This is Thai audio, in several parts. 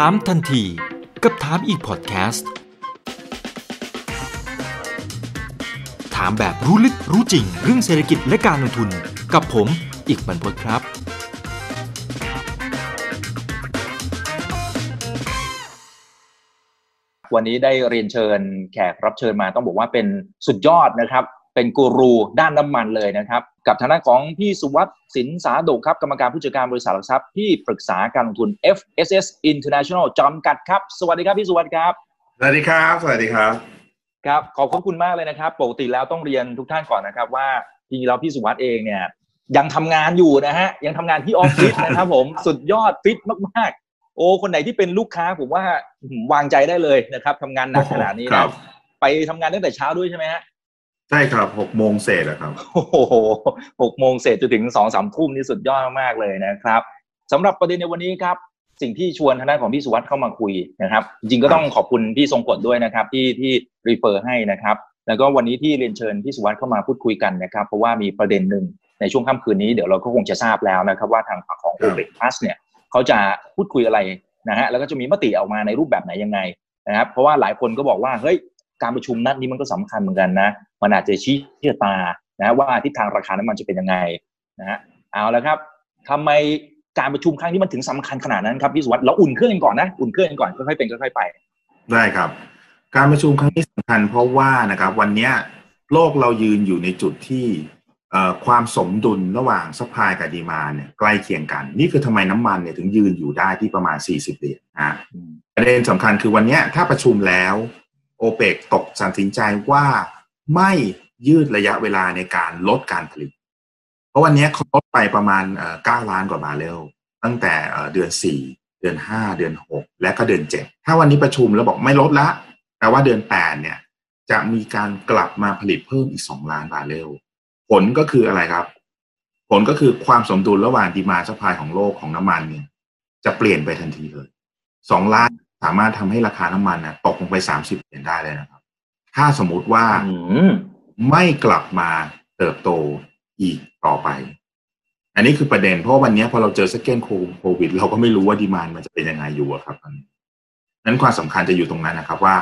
ถามทันที กับถามอีกพอดแคสต์ ถามแบบรู้ลึกรู้จริง เรื่องเศรษฐกิจและการลงทุนกับผมอีกบรรพตครับ วันนี้ได้เรียนเชิญแขกรับเชิญมาต้องบอกว่าเป็นสุดยอดนะครับ เป็นกูรูด้านน้ำมันเลยนะครับ กับทางด้านของพี่สุวัสดิ์สินสาโดกครับ กรรมการผู้จัดการบริษัทหลักทรัพย์ที่ปรึกษาการลงทุน FSS International จำกัดครับ สวัสดีครับพี่สุวัสดิ์ครับ สวัสดีครับ สวัสดีครับ ครับ ขอบคุณมากเลยนะครับ ปกติแล้วต้องเรียนทุกท่านก่อนนะครับ ว่าจริงๆแล้วพี่สุวัสดิ์เองเนี่ยยังทำงานอยู่นะฮะ ยังทำงานที่ออฟฟิศนะครับผมสุดยอดฟิตมากๆ โอ้คนไหนที่เป็นลูกค้าผมว่าวางใจได้เลยนะครับทำงานหนักขนาดนี้ครันะบไปทำงานตั้งแต่เช้าด้วยใช่ไหมฮะ ใช่ครับหกโมงเศษอะครับโอ้โหหกโมงเสร็จจนถึงสองสามทุ่มนี่สุดยอดมากๆเลยนะครับสำหรับประเด็นในวันนี้ครับ สิ่งที่ชวนทางด้านของพี่สุวัสด์เข้ามาคุยนะครับ จริงๆก็ต้องขอบคุณพี่ทรงกฎด้วยนะครับ ที่ที่รีเฟอร์ให้นะครับ แล้วก็วันนี้ที่เรียนเชิญพี่สุวัสด์เข้ามาพูดคุยกันนะครับ เพราะว่ามีประเด็นหนึ่งในช่วงค่ำคืนนี้เดี๋ยวเราก็คงจะทราบแล้วนะครับ ว่าทางฝั่งของครัโอบเ c กพลัสเนี่ยเขาจะพูดคุยอะไรนะฮะแล้วก็จะมีมติออกมาในรูปแบบไหนยังไงนะครับ เพราะว่าหลายคนก็บอกว่าเฮ้ย การประชุมนัดนี้มันก็สำคัญเหมือนกันนะมันอาจจะชี้ชะตานะว่าทิศทางราคาน้ำมันจะเป็นยังไงนะฮะเอาละครับทำไมการประชุมครั้งนี้มันถึงสำคัญขนาดนั้นครับพี่สุวัสดิ์เราอุ่นเครื่องกันก่อนนะอุ่นเครื่องกันก่อนค่อยๆเป็นค่อยๆไป ได้ครับ การประชุมครั้งนี้สำคัญเพราะว่านะครับวันเนี้ยโลกเรายืนอยู่ในจุดที่เอ่อความสมดุลระหว่างสปายกับดีมาเนี่ยใกล้เคียงกัน นี่คือทำไมน้ำมันเนี่ยถึงยืนอยู่ได้ที่ประมาณ 40 เหรียญนะอืมประเด็นสำคัญคือวันเนี้ยถ้าประชุมแล้วโอ เปกตกตัดสินใจว่าไม่ยืดระยะเวลาในการลดการผลิต เพราะวันนี้เขาลดไปประมาณเอ่อ9ล้านกว่าบาร์เรลตั้งแต่เดือน4เดือน5เดือน6และก็เดือน7ถ้าวันนี้ประชุมแล้วบอกไม่ลดละแปลว่าเดือน8เนี่ย จะมีการกลับมาผลิตเพิ่มอีก2ล้านบาร์เรลผลก็คืออะไรครับ ผลก็คือความสมดุลระหว่างดีมาสปายของโลกของน้ำมันเนี่ย จะเปลี่ยนไปทันทีเลยสองล้าน สามารถทำให้ราคาน้ำมันนะตกลงไปสามสิบเหรียญได้เลยนะครับ ถ้าสมมุติว่าอืมไม่กลับมาเติบโตอีกต่อไป อันนี้คือประเด็นเพราะว่าวันนี้พอเราเจอสเกนโควิด เราก็ไม่รู้ว่าดีมานมันจะเป็นยังไงอยู่อะครับตอนนี้นั้นความสำคัญจะอยู่ตรงนั้นนะครับ ว่า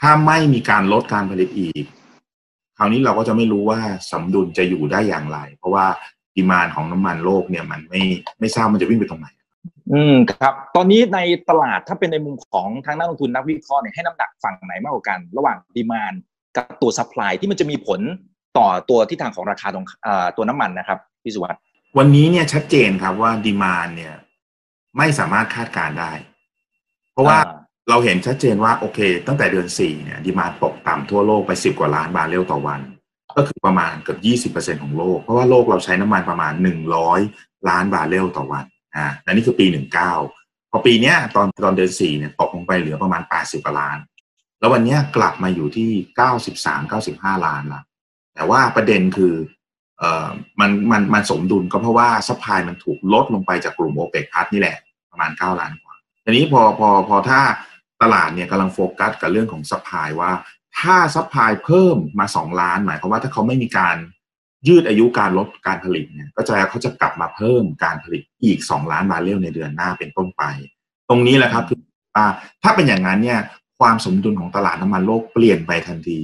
ถ้าไม่มีการลดการผลิตอีก คราวนี้เราก็จะไม่รู้ว่าสมดุลจะอยู่ได้อย่างไร เพราะว่าดีมานของน้ำมันโลกเนี่ยมันไม่ไม่ทราบมันจะวิ่งไปตรงไหน อืมครับ ตอนนี้ในตลาดถ้าเป็นในมุมของทางนักลงทุนนักวิเคราะห์เนี่ยให้น้ำหนักฝั่งไหนมากกว่ากัน ระหว่าง demand กับตัว supply ที่มันจะมีผลต่อตัวทิศทางของราคาตรงเอ่อตัวน้ำมันนะครับพี่สุวัสดิ์วันนี้เนี่ยชัดเจนครับว่า demand เนี่ย ไม่สามารถคาดการณ์ได้ เพราะว่าอ่เราเห็นชัดเจนว่าโอเค ตั้งแต่เดือนสี่เนี่ย demand ตกต่ำทั่วโลกไปสิบกว่าล้านบาร์เรลต่อวัน ก็คือประมาณเกือบยี่สิบเปอร์เซ็นต์ของโลก เพราะว่าโลกเราใช้น้ำมันประมาณหนึ่งร้อยล้านบาร์เรลต่อวัน อ่าและนี่คือปีหนึ่งเก้าพอปีเนี้ยตอนตอนเดือนสี่เนี่ยตกลงไปเหลือประมาณแปดสิบกว่าล้าน แล้ววันเนี้ยกลับมาอยู่ที่เก้าสิบสามเก้าสิบห้าล้านละแต่ว่าประเด็นคือเอ่อมันมันมันสมดุลก็เพราะว่า supply มันถูกลดลงไปจากกลุ่ม OPEC Plus นี่แหละประมาณ9ล้านกว่าทีนี้พอพอพอถ้าตลาดเนี่ยกำลังโฟกัสกับเรื่องของ supply ว่าถ้า supply เพิ่มมา2ล้านหมายความว่าถ้าเขาไม่มีการ ยืดอายุการลดการผลิตเนี่ยก็จะเขาจะกลับมาเพิ่มการผลิตอีก 2 ล้านบาร์เรลในเดือนหน้าเป็นต้นไป ตรงนี้แหละครับคือว่าถ้าเป็นอย่างนั้นเนี่ยความสมดุลของตลาดน้ำมันโลกเปลี่ยนไปทันที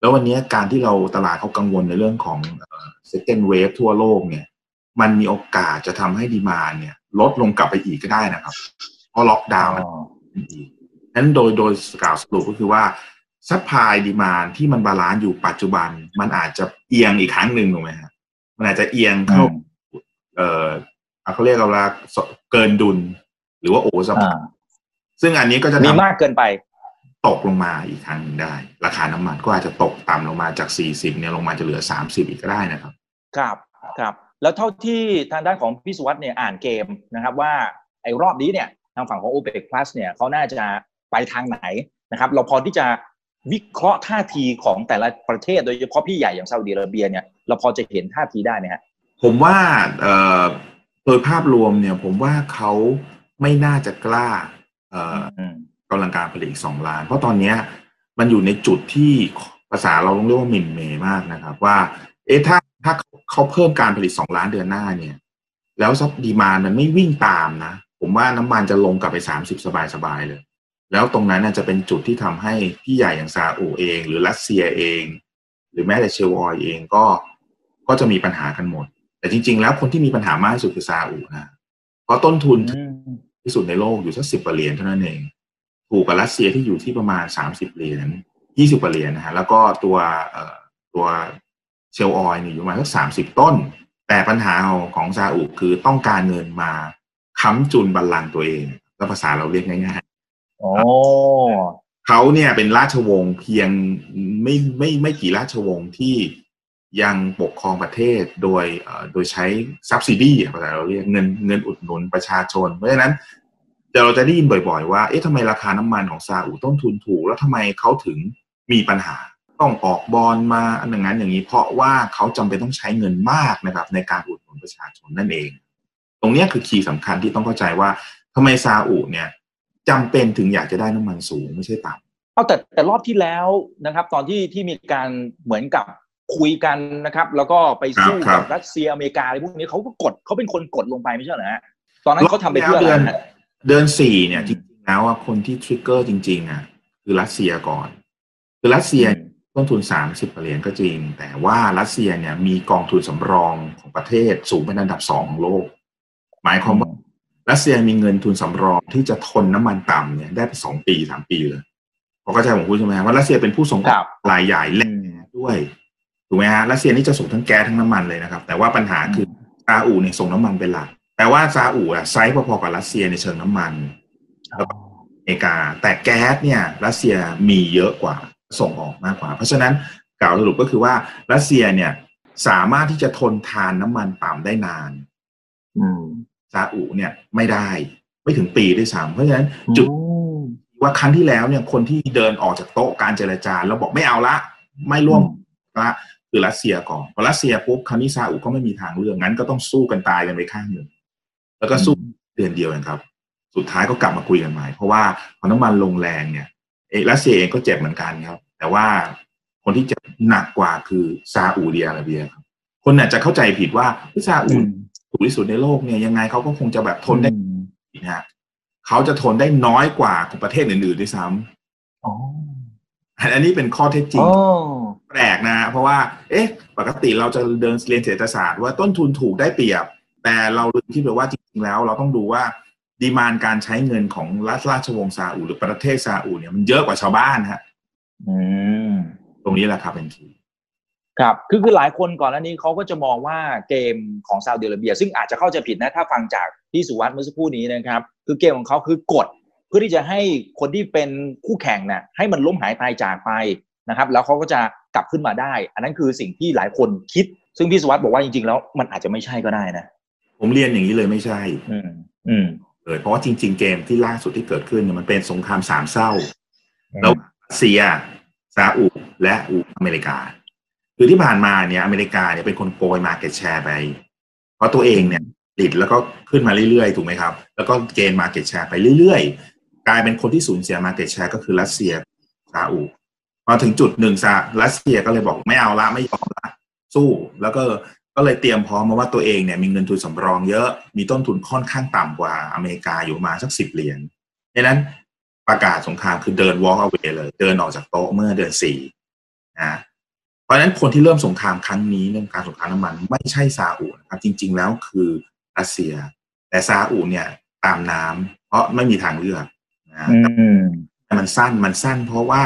แล้ววันนี้การที่เราตลาดเขากังวลในเรื่องของเอ่อ second wave ทั่วโลกเนี่ยมันมีโอกาสจะทำให้ demand เนี่ยลดลงกลับไปอีกก็ได้นะครับ เพราะล็อกดาวน์มันเป็นอีกนั้นโดยโดยกล่าวสรุปก็คือว่า supply demand ที่มัน balance อยู่ปัจจุบัน มันอาจจะเอียงอีกครั้งหนึ่งถูกไหมฮะมันอาจจะเอียงเข้า เอ่อเขาเรียกว่าเกินดุล หรือว่า oversupply ซึ่งอันนี้ก็จะมีทำมากเกินไป ตกลงมาอีกครั้งหนึ่งได้ ราคาน้ำมันก็อาจจะตกต่ำลงมาจาก40เนี่ยลงมาจะเหลือ30อีกก็ได้นะครับ ครับครับ แล้วเท่าที่ทางด้านของพี่สุวัสด์เนี่ยอ่านเกมนะครับว่าไอ้รอบนี้เนี่ยทางฝั่งของ OPEC Plus เนี่ยเขาน่าจะไปทางไหนนะครับ เราพอที่จะ วิเคราะห์ท่าทีของแต่ละประเทศโดยเฉพาะพี่ใหญ่อย่างซาอุดิอาระเบียเนี่ยเราพอจะเห็นท่าทีได้ไหมฮะผมว่าโดยภาพรวมเนี่ย ผมว่าเขาไม่น่าจะกล้ากำลังการผลิตอีกสองล้าน เพราะตอนนี้มันอยู่ในจุดที่ภาษาเราต้องเรียกว่าหมิ่นเมย์มากนะครับ ว่า เอ๊ะถ้าถ้าเขาเพิ่มการผลิตสองล้านเดือนหน้าเนี่ย แล้วซับดีมานมันไม่วิ่งตามนะ ผมว่าน้ำมันจะลงกลับไปสามสิบสบายๆเลย แล้วตรงนั้นจะเป็นจุดที่ทำให้พี่ใหญ่อย่างซาอุเอง หรือรัสเซียเอง หรือแม้แต่เชลออยเองก็ก็จะมีปัญหากันหมด แต่จริง ๆ แล้วคนที่มีปัญหามากที่สุดคือซาอุนะเพราะต้นทุนที่สุดในโลกอยู่สักสิบกว่าเหรียญเท่านั้นเอง ถูกกับรัสเซียที่อยู่ที่ประมาณสามสิบเหรียญยี่สิบกว่าเหรียญนะฮะแล้วก็ตัวเอ่อตัวเชลออยนี่อยู่ประมาณสักสามสิบต้น แต่ปัญหาของซาอุคือต้องการเงินมาค้ำจุนบัลลังก์ตัวเองก็ภาษาเราเรียกง่ายๆ เขาเนี่ยเป็นราชวงศ์เพียงไม่ไม่ไม่กี่ราชวงศ์ที่ยังปกครองประเทศโดยโดยใช้ subsidy อะภาษาเราเรียกเงินเงินอุดหนุนประชาชน เพราะฉะนั้นเดี๋ยวเราจะได้ยินบ่อยๆ ว่า เอ๊ะทำไมราคาน้ำมันของซาอุต้นทุนถูก แล้วทำไมเขาถึงมีปัญหา ต้องออกบอลมาอันอย่งนั้นอย่างนี้ เพราะว่าเขาจำเป็นต้องใช้เงินมากนะครับ ในการอุดหนุนประชาชนนั่นเอง ตรงนี้คือคีย์สำคัญที่ต้องเข้าใจว่าทำไมซาอุเนี่ย จำเป็นถึงอยากจะได้น้ำมันสูงไม่ใช่ต่ำเอาแต่แต่รอบที่แล้วนะครับ ตอนที่ที่มีการเหมือนกับคุยกันนะครับ แล้วก็ไปสู้ครักับบรัสเซียอเมริกาอะไรพวกนี้เขาก็กดเขาเป็นคนกดลงไปไม่ใช่เหรอฮะตอนนั้นเขาทำไปเพื่ออะไรฮะเดือนสี่เนี่ยอืมจริงๆแล้วว่าคนที่ trigger จริงๆอะคือรัสเซียก่อน คือรัสเซียต้นทุนสามสิบเหรียญก็จริง แต่ว่ารัสเซียเนี่ยมีกองทุนสำรองของประเทศสูงเป็นอันดับสองของโลก หมายความว่า รัสเซียมีเงินทุนสำรองที่จะทนน้ำมันต่ำเนี่ยได้ไปสองปีสามปีเลยพอเข้าใจผมพูดใช่ไหมฮะว่ารัสเซียเป็นผู้ส่งอคอรักบรายใหญ่และอืมด้วยถูกไหมฮะรัสเซียนี่จะส่งทั้งแก๊สทั้งน้ำมันเลยนะครับ แต่ว่าปัญหาคือซาอุเนี่ยส่งน้ำมันเป็นหลักแปลว่าซาอุอะไซส์พอๆกับรัสเซียในเชิงน้ำมันอเมริกา แต่แก๊สเนี่ย รัสเซียมีเยอะกว่าส่งออกมากกว่า เพราะฉะนั้นกล่าวสรุปก็คือว่ารัสเซียเนี่ยสามารถที่จะทนทานน้ำมันต่ำได้นาน อืม ซาอุเนี่ยไม่ได้ ไม่ถึงปีด้วยซ้ำเพราะฉะนั้นจุดว่าครั้งที่แล้วเนี่ยคนที่เดินออกจากโต๊ะการเจรจาแล้วบอกไม่เอาละ ไม่ร่วมละคือรัสเซียก่อนพอรัสเซียปุ๊บคราวนี้ซาอุก็ไม่มีทางเลือกงั้นก็ต้องสู้กันตายกันไปข้างหนึ่งแล้วก็สู้เดือนเดียวเองครับ สุดท้ายก็กลับมาคุยกันใหม่ เพราะว่าพอน้ำมันลงแรงเนี่ยเอกรัสเซียเองก็เจ็บเหมือนกันครับ แต่ว่าคนที่เจ็บหนักกว่าคือซาอุดิอาระเบียครับ คนอาจจะเข้าใจผิดว่าเฮ้ยซาอุ ถูกที่สุดในโลกเนี่ยยังไงเขาก็คงจะแบบทนได้นะฮะเขาจะทนได้น้อยกว่าประเทศอื่นๆด้วยซ้ำอ๋ออันนี้เป็นข้อเท็จจริงอ๋อแปลกนะ เพราะว่า เอ๊ะ ปกติเราจะเดินเรียนเศรษฐศาสตร์ว่าต้นทุนถูกได้เปรียบ แต่เราลืมคิดไปว่าจริงๆแล้ว เราต้องดูว่าดีมานการใช้เงินของรัฐราชวงศ์ซาอุหรือประเทศซาอุเนี่ยมันเยอะกว่าชาวบ้านฮะอืมตรงนี้แหละครับเป็นที ครับคือคือหลายคนก่อนหน้านี้เขาก็จะมองว่าเกมของซาอุดิอาระเบีย ซึ่งอาจจะเข้าใจผิดนะถ้าฟังจากพี่สุวัสด์เมื่อสักครู่นี้นะครับ คือเกมของเขาคือกดเพื่อที่จะให้คนที่เป็นคู่แข่งน่ะให้มันล้มหายตายจากไปนะครับ แล้วเขาก็จะกลับขึ้นมาได้ อันนั้นคือสิ่งที่หลายคนคิด ซึ่งพี่สุวัสด์บอกว่าจริงๆแล้วมันอาจจะไม่ใช่ก็ได้นะ ผมเรียนอย่างนี้เลยไม่ใช่ อืมอืมเลยเพราะว่าจริง ๆ เกมที่ล่าสุดที่เกิดขึ้นเนี่ยมันเป็นสงครามสามเศร้าแล้วรัสเซียซาอุและอุอเมริกา คือที่ผ่านมาเนี่ยอเมริกาเนี่ยเป็นคนโกยมาเก็ตแชร์ไป เพราะตัวเองเนี่ยติดแล้วก็ขึ้นมาเรื่อยๆ ถูกไหมครับ แล้วก็ gain market share ไปเรื่อยๆ กลายเป็นคนที่สูญเสีย market share ก็คือรัสเซียซาอุพอถึงจุดหนึ่งซารัสเซียก็เลยบอกไม่เอาละไม่ยอมละสู้ แล้วก็ก็เลยเตรียมพร้อมมาว่าตัวเองเนี่ยมีเงินทุนสำรองเยอะมีต้นทุนค่อนข้างต่ำกว่าอเมริกาอยู่มาสักสิบเหรียญดังนั้นประกาศสงครามคือเดิน walk away เลย เดินออกจากโต๊ะเมื่อเดือนสี่นะ ราะฉะนั้นคนที่เริ่มสงครามครั้งนี้เรื่องการสงครามน้ำมัน ไม่ใช่ซาอุนะครับจริง ๆ แล้วคือรัสเซีย แต่ซาอุเนี่ยตามน้ำเพราะไม่มีทางเลือกนะอืมแต่มันสั้นมันสั้น เพราะว่า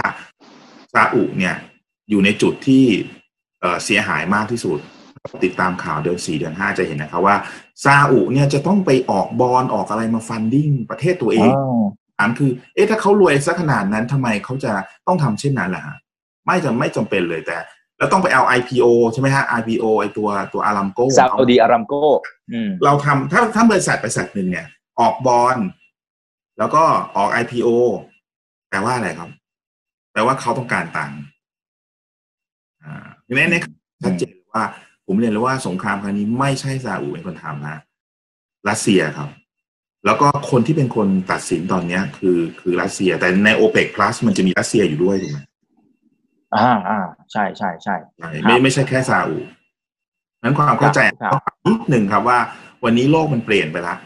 ซาอุเนี่ยอยู่ในจุดที่เอ่อเสียหายมากที่สุด ติดตามข่าวเดือนสี่เดือนห้าจะเห็นนะครับว่าซาอุเนี่ยจะต้องไปออกบอลออกอะไรมาฟันดิ้งประเทศตัวเองถามคือ เอ๊ะถ้าเขารวยสักขนาดนั้นทำไมเขาจะต้องทำเช่นนั้นล่ะฮะไม่จะไม่จำเป็นเลยแต่ แล้วต้องไปเอา IPO ใช่ไหมฮะ IPO ไอตัวตัวอารามโกซาอุดีอารามโกอืมเราทำถ้าถ้าบริษัทบริษัทหนึ่งเนี่ย ออกบอลแล้วก็ออก IPO แปลว่าอะไรครับ แปลว่าเขาต้องการตังค์อ่าในในชัดเจนเลยว่า ผมเรียนเลยว่าสงครามครั้งนี้ไม่ใช่ซาอุเป็นคนทำนะรัสเซียครับ แล้วก็คนที่เป็นคนตัดสินตอนเนี้ย คือคือรัสเซีย แต่ในโอเปก plus มันจะมีรัสเซียอยู่ด้วยถูกไหม อ่าอ่าใช่ใช่ใช่ใช่ไม่ไม่ใช่แค่ซาอุนั้นความเข้าใจครับต้องปรับนิดหนึ่งครับว่า วันนี้โลกมันเปลี่ยนไปละ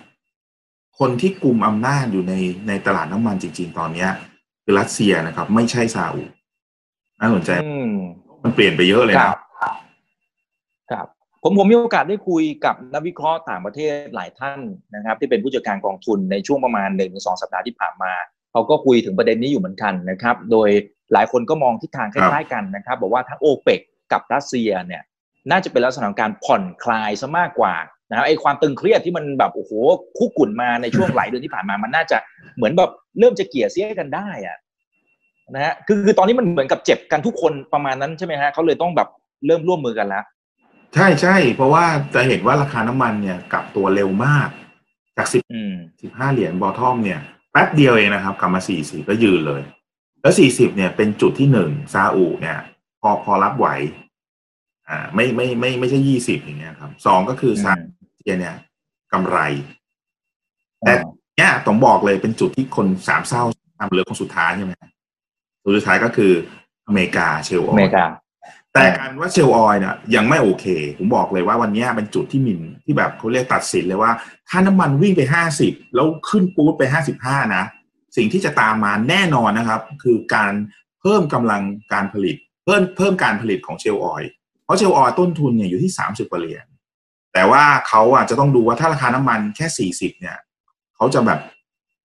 คนที่กลุ่มอำนาจอยู่ในในตลาดน้ำมันจริง ๆ ตอนเนี้ย คือรัสเซียนะครับ ไม่ใช่ซาอุน่าสนใจอืมมันเปลี่ยนไปเยอะเลยคนะรับครับผมผมมีโอกาสได้คุยกับนักวิเคราะห์ต่างประเทศหลายท่านนะครับ ที่เป็นผู้จัดการกองทุนในช่วงประมาณหนึ่งสองสัปดาห์ที่ผ่านมาเขาก็คุยถึงประเด็นนี้อยู่เหมือนกันนะครับ โดย หลายคนก็มองทิศทางคล้ายๆกันนะครับ บอกว่าทั้งโอเปกกับรัสเซียเนี่ยน่าจะเป็นลักษณะของการผ่อนคลายซะมากกว่านะครับไอ้ความตึงเครียดที่มันแบบโอ้โหคุกกุ่นมาในช่วงหลายเดือนที่ผ่านมามันน่าจะเหมือนแบบเริ่มจะเกลี่ยเสียกันได้อะนะฮะคือคือตอนนี้มันเหมือนกับเจ็บกันทุกคนประมาณนั้นใช่ไหมฮะเขาเลยต้องแบบเริ่มร่วมมือกันแล้วใช่ใช่เพราะว่าจะเห็นว่าราคาน้ำมันเนี่ยกลับตัวเร็วมาก จากสิบอืมสิบห้าเหรียญบอททอมเนี่ยแป๊บเดียวเองนะครับกลับมาสี่สิบแล้วยืนเลย แล้วสี่สิบเนี่ยเป็นจุดที่หนึ่งซาอุเนี่ย พอพอรับไหว อ่า ไม่ไม่ไม่ไม่ใช่ยี่สิบอย่างเงี้ยครับสองก็คือซาเซียเนี่ยกำไร แต่เนี่ยต้องบอกเลยเป็นจุดที่คนสามเศร้าทำเหลือคนสุดท้ายใช่ไหมตัวสุดท้ายก็คืออเมริกาเชลออเมริกา แต่การว่าเชลออยเนี่ยยังไม่โอเค ผมบอกเลยว่าวันเนี้ยเป็นจุดที่มินที่แบบเขาเรียกตัดสินเลยว่า ถ้าน้ำมันวิ่งไปห้าสิบแล้วขึ้นปูดไปห้าสิบห้านะ สิ่งที่จะตามมาแน่นอนนะครับ คือการเพิ่มกำลังการผลิต เพิ่มเพิ่มการผลิตของเชลออยเพราะเชลออยต้นทุนเนี่ยอยู่ที่สามสิบเหรียญแต่ว่าเขาอะจะต้องดูว่าถ้าราคาน้ำมันแค่สี่สิบเนี่ยเขาจะแบบ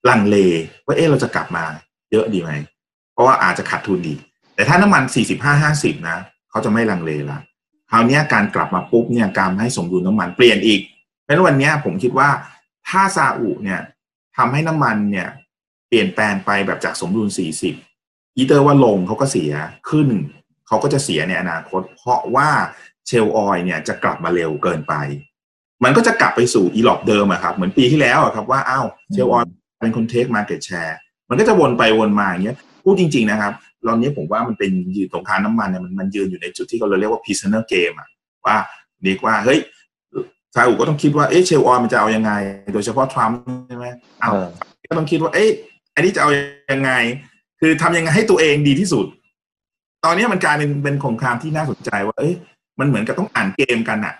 ลังเลว่าเออเราจะกลับมาเยอะดีไหมเพราะว่าอาจจะขาดทุนดี แต่ถ้าน้ำมันสี่สิบห้าห้าสิบนะเขาจะไม่ลังเลละคราวนี้การกลับมาปุ๊บเนี่ยการให้สมดุลน้ำมันเปลี่ยนอีกเพราะวันนี้ผมคิดว่าถ้าซาอุเนี่ยทำให้น้ำมันเนี่ย ลี่ยนแปลงไปแบบจากสมดุลสี่สิบอีเตอร์ว่าลงเขาก็เสียขึ้นเขาก็จะเสียในอนาคต เพราะว่าเชลออยเนี่ยจะกลับมาเร็วเกินไป มันก็จะกลับไปสู่อีหลอบเดิมอะครับ เหมือนปีที่แล้วอะครับว่าอ้าวเชลออยเป็นคนเทคมาเก็ตแชร์มันก็จะวนไปวนมาอย่างเงี้ยพูดจริง ๆ นะครับตอนนี้ผมว่ามันเป็นยืนสงครามน้ำมันเนี่ยมันมันยืนอยู่ในจุดที่เราเรียกว่า prisoner game อะว่าเรียกว่าเฮ้ยซาอุก็ต้องคิดว่าเอ๊ะเชลออยมันจะเอายังไง โดยเฉพาะทรัมป์ใช่ไหมอ้าวเออก็ต้องคิดว่าเอ๊ะ อันนี้จะเอายังไง คือทำยังไงให้ตัวเองดีที่สุด ตอนนี้มันกลายเป็นเป็นสงครามที่น่าสนใจว่า เอ้ยมันเหมือนกับต้องอ่านเกมกันอะ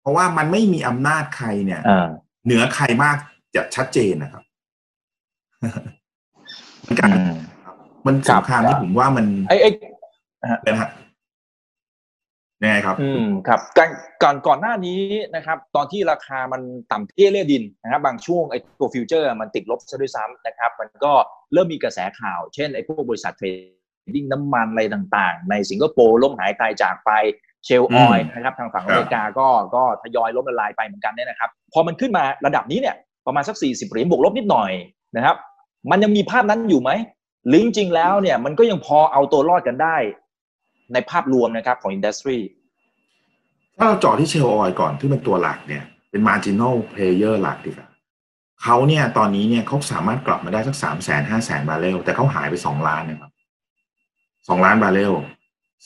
เพราะว่ามันไม่มีอำนาจใครเนี่ยอ่าเหนือใครมากจะชัดเจนนะครับมันกลายอืมมันคสรับงครามที่ผมว่ามันไอ้ไอ้เป็นฮะ ยังไงครับ อืมครับก่อนก่อนก่อนหน้านี้นะครับ ตอนที่ราคามันต่ำเตี้ยเลี่ยดินนะครับ บางช่วงไอ้ตัวฟิวเจอร์มันติดลบซะด้วยซ้ำนะครับ มันก็เริ่มมีกระแสข่าว เช่นไอ้พวกบริษัทเทรดดิ้งน้ำมันอะไรต่างๆ ในสิงคโปร์ล้มหายตายจากไปเชลออยนะครับ ทางฝั่งอเมริกาก็ก็ทยอยล้มละลายไปเหมือนกันเนี่ยนะครับ พอมันขึ้นมาระดับนี้เนี่ยประมาณสัก 40 เหรียญบวกลบนิดหน่อยนะครับ มันยังมีภาพนั้นอยู่ไหมหรือจริงๆแล้วเนี่ยมันก็ยังพอเอาตัวรอดกันได้ ในภาพรวมนะครับของอินดัสทรีถ้าเราเจาะที่เชลออยก่อนที่เป็นตัวหลักเนี่ยเป็น marginal player หลักดีกว่าเขาเนี่ยตอนนี้เนี่ยเขาสามารถกลับมาได้สักสามแสนห้าแสนบาร์เรลแต่เขาหายไปสองล้านนะครับสองล้านบาร์เรล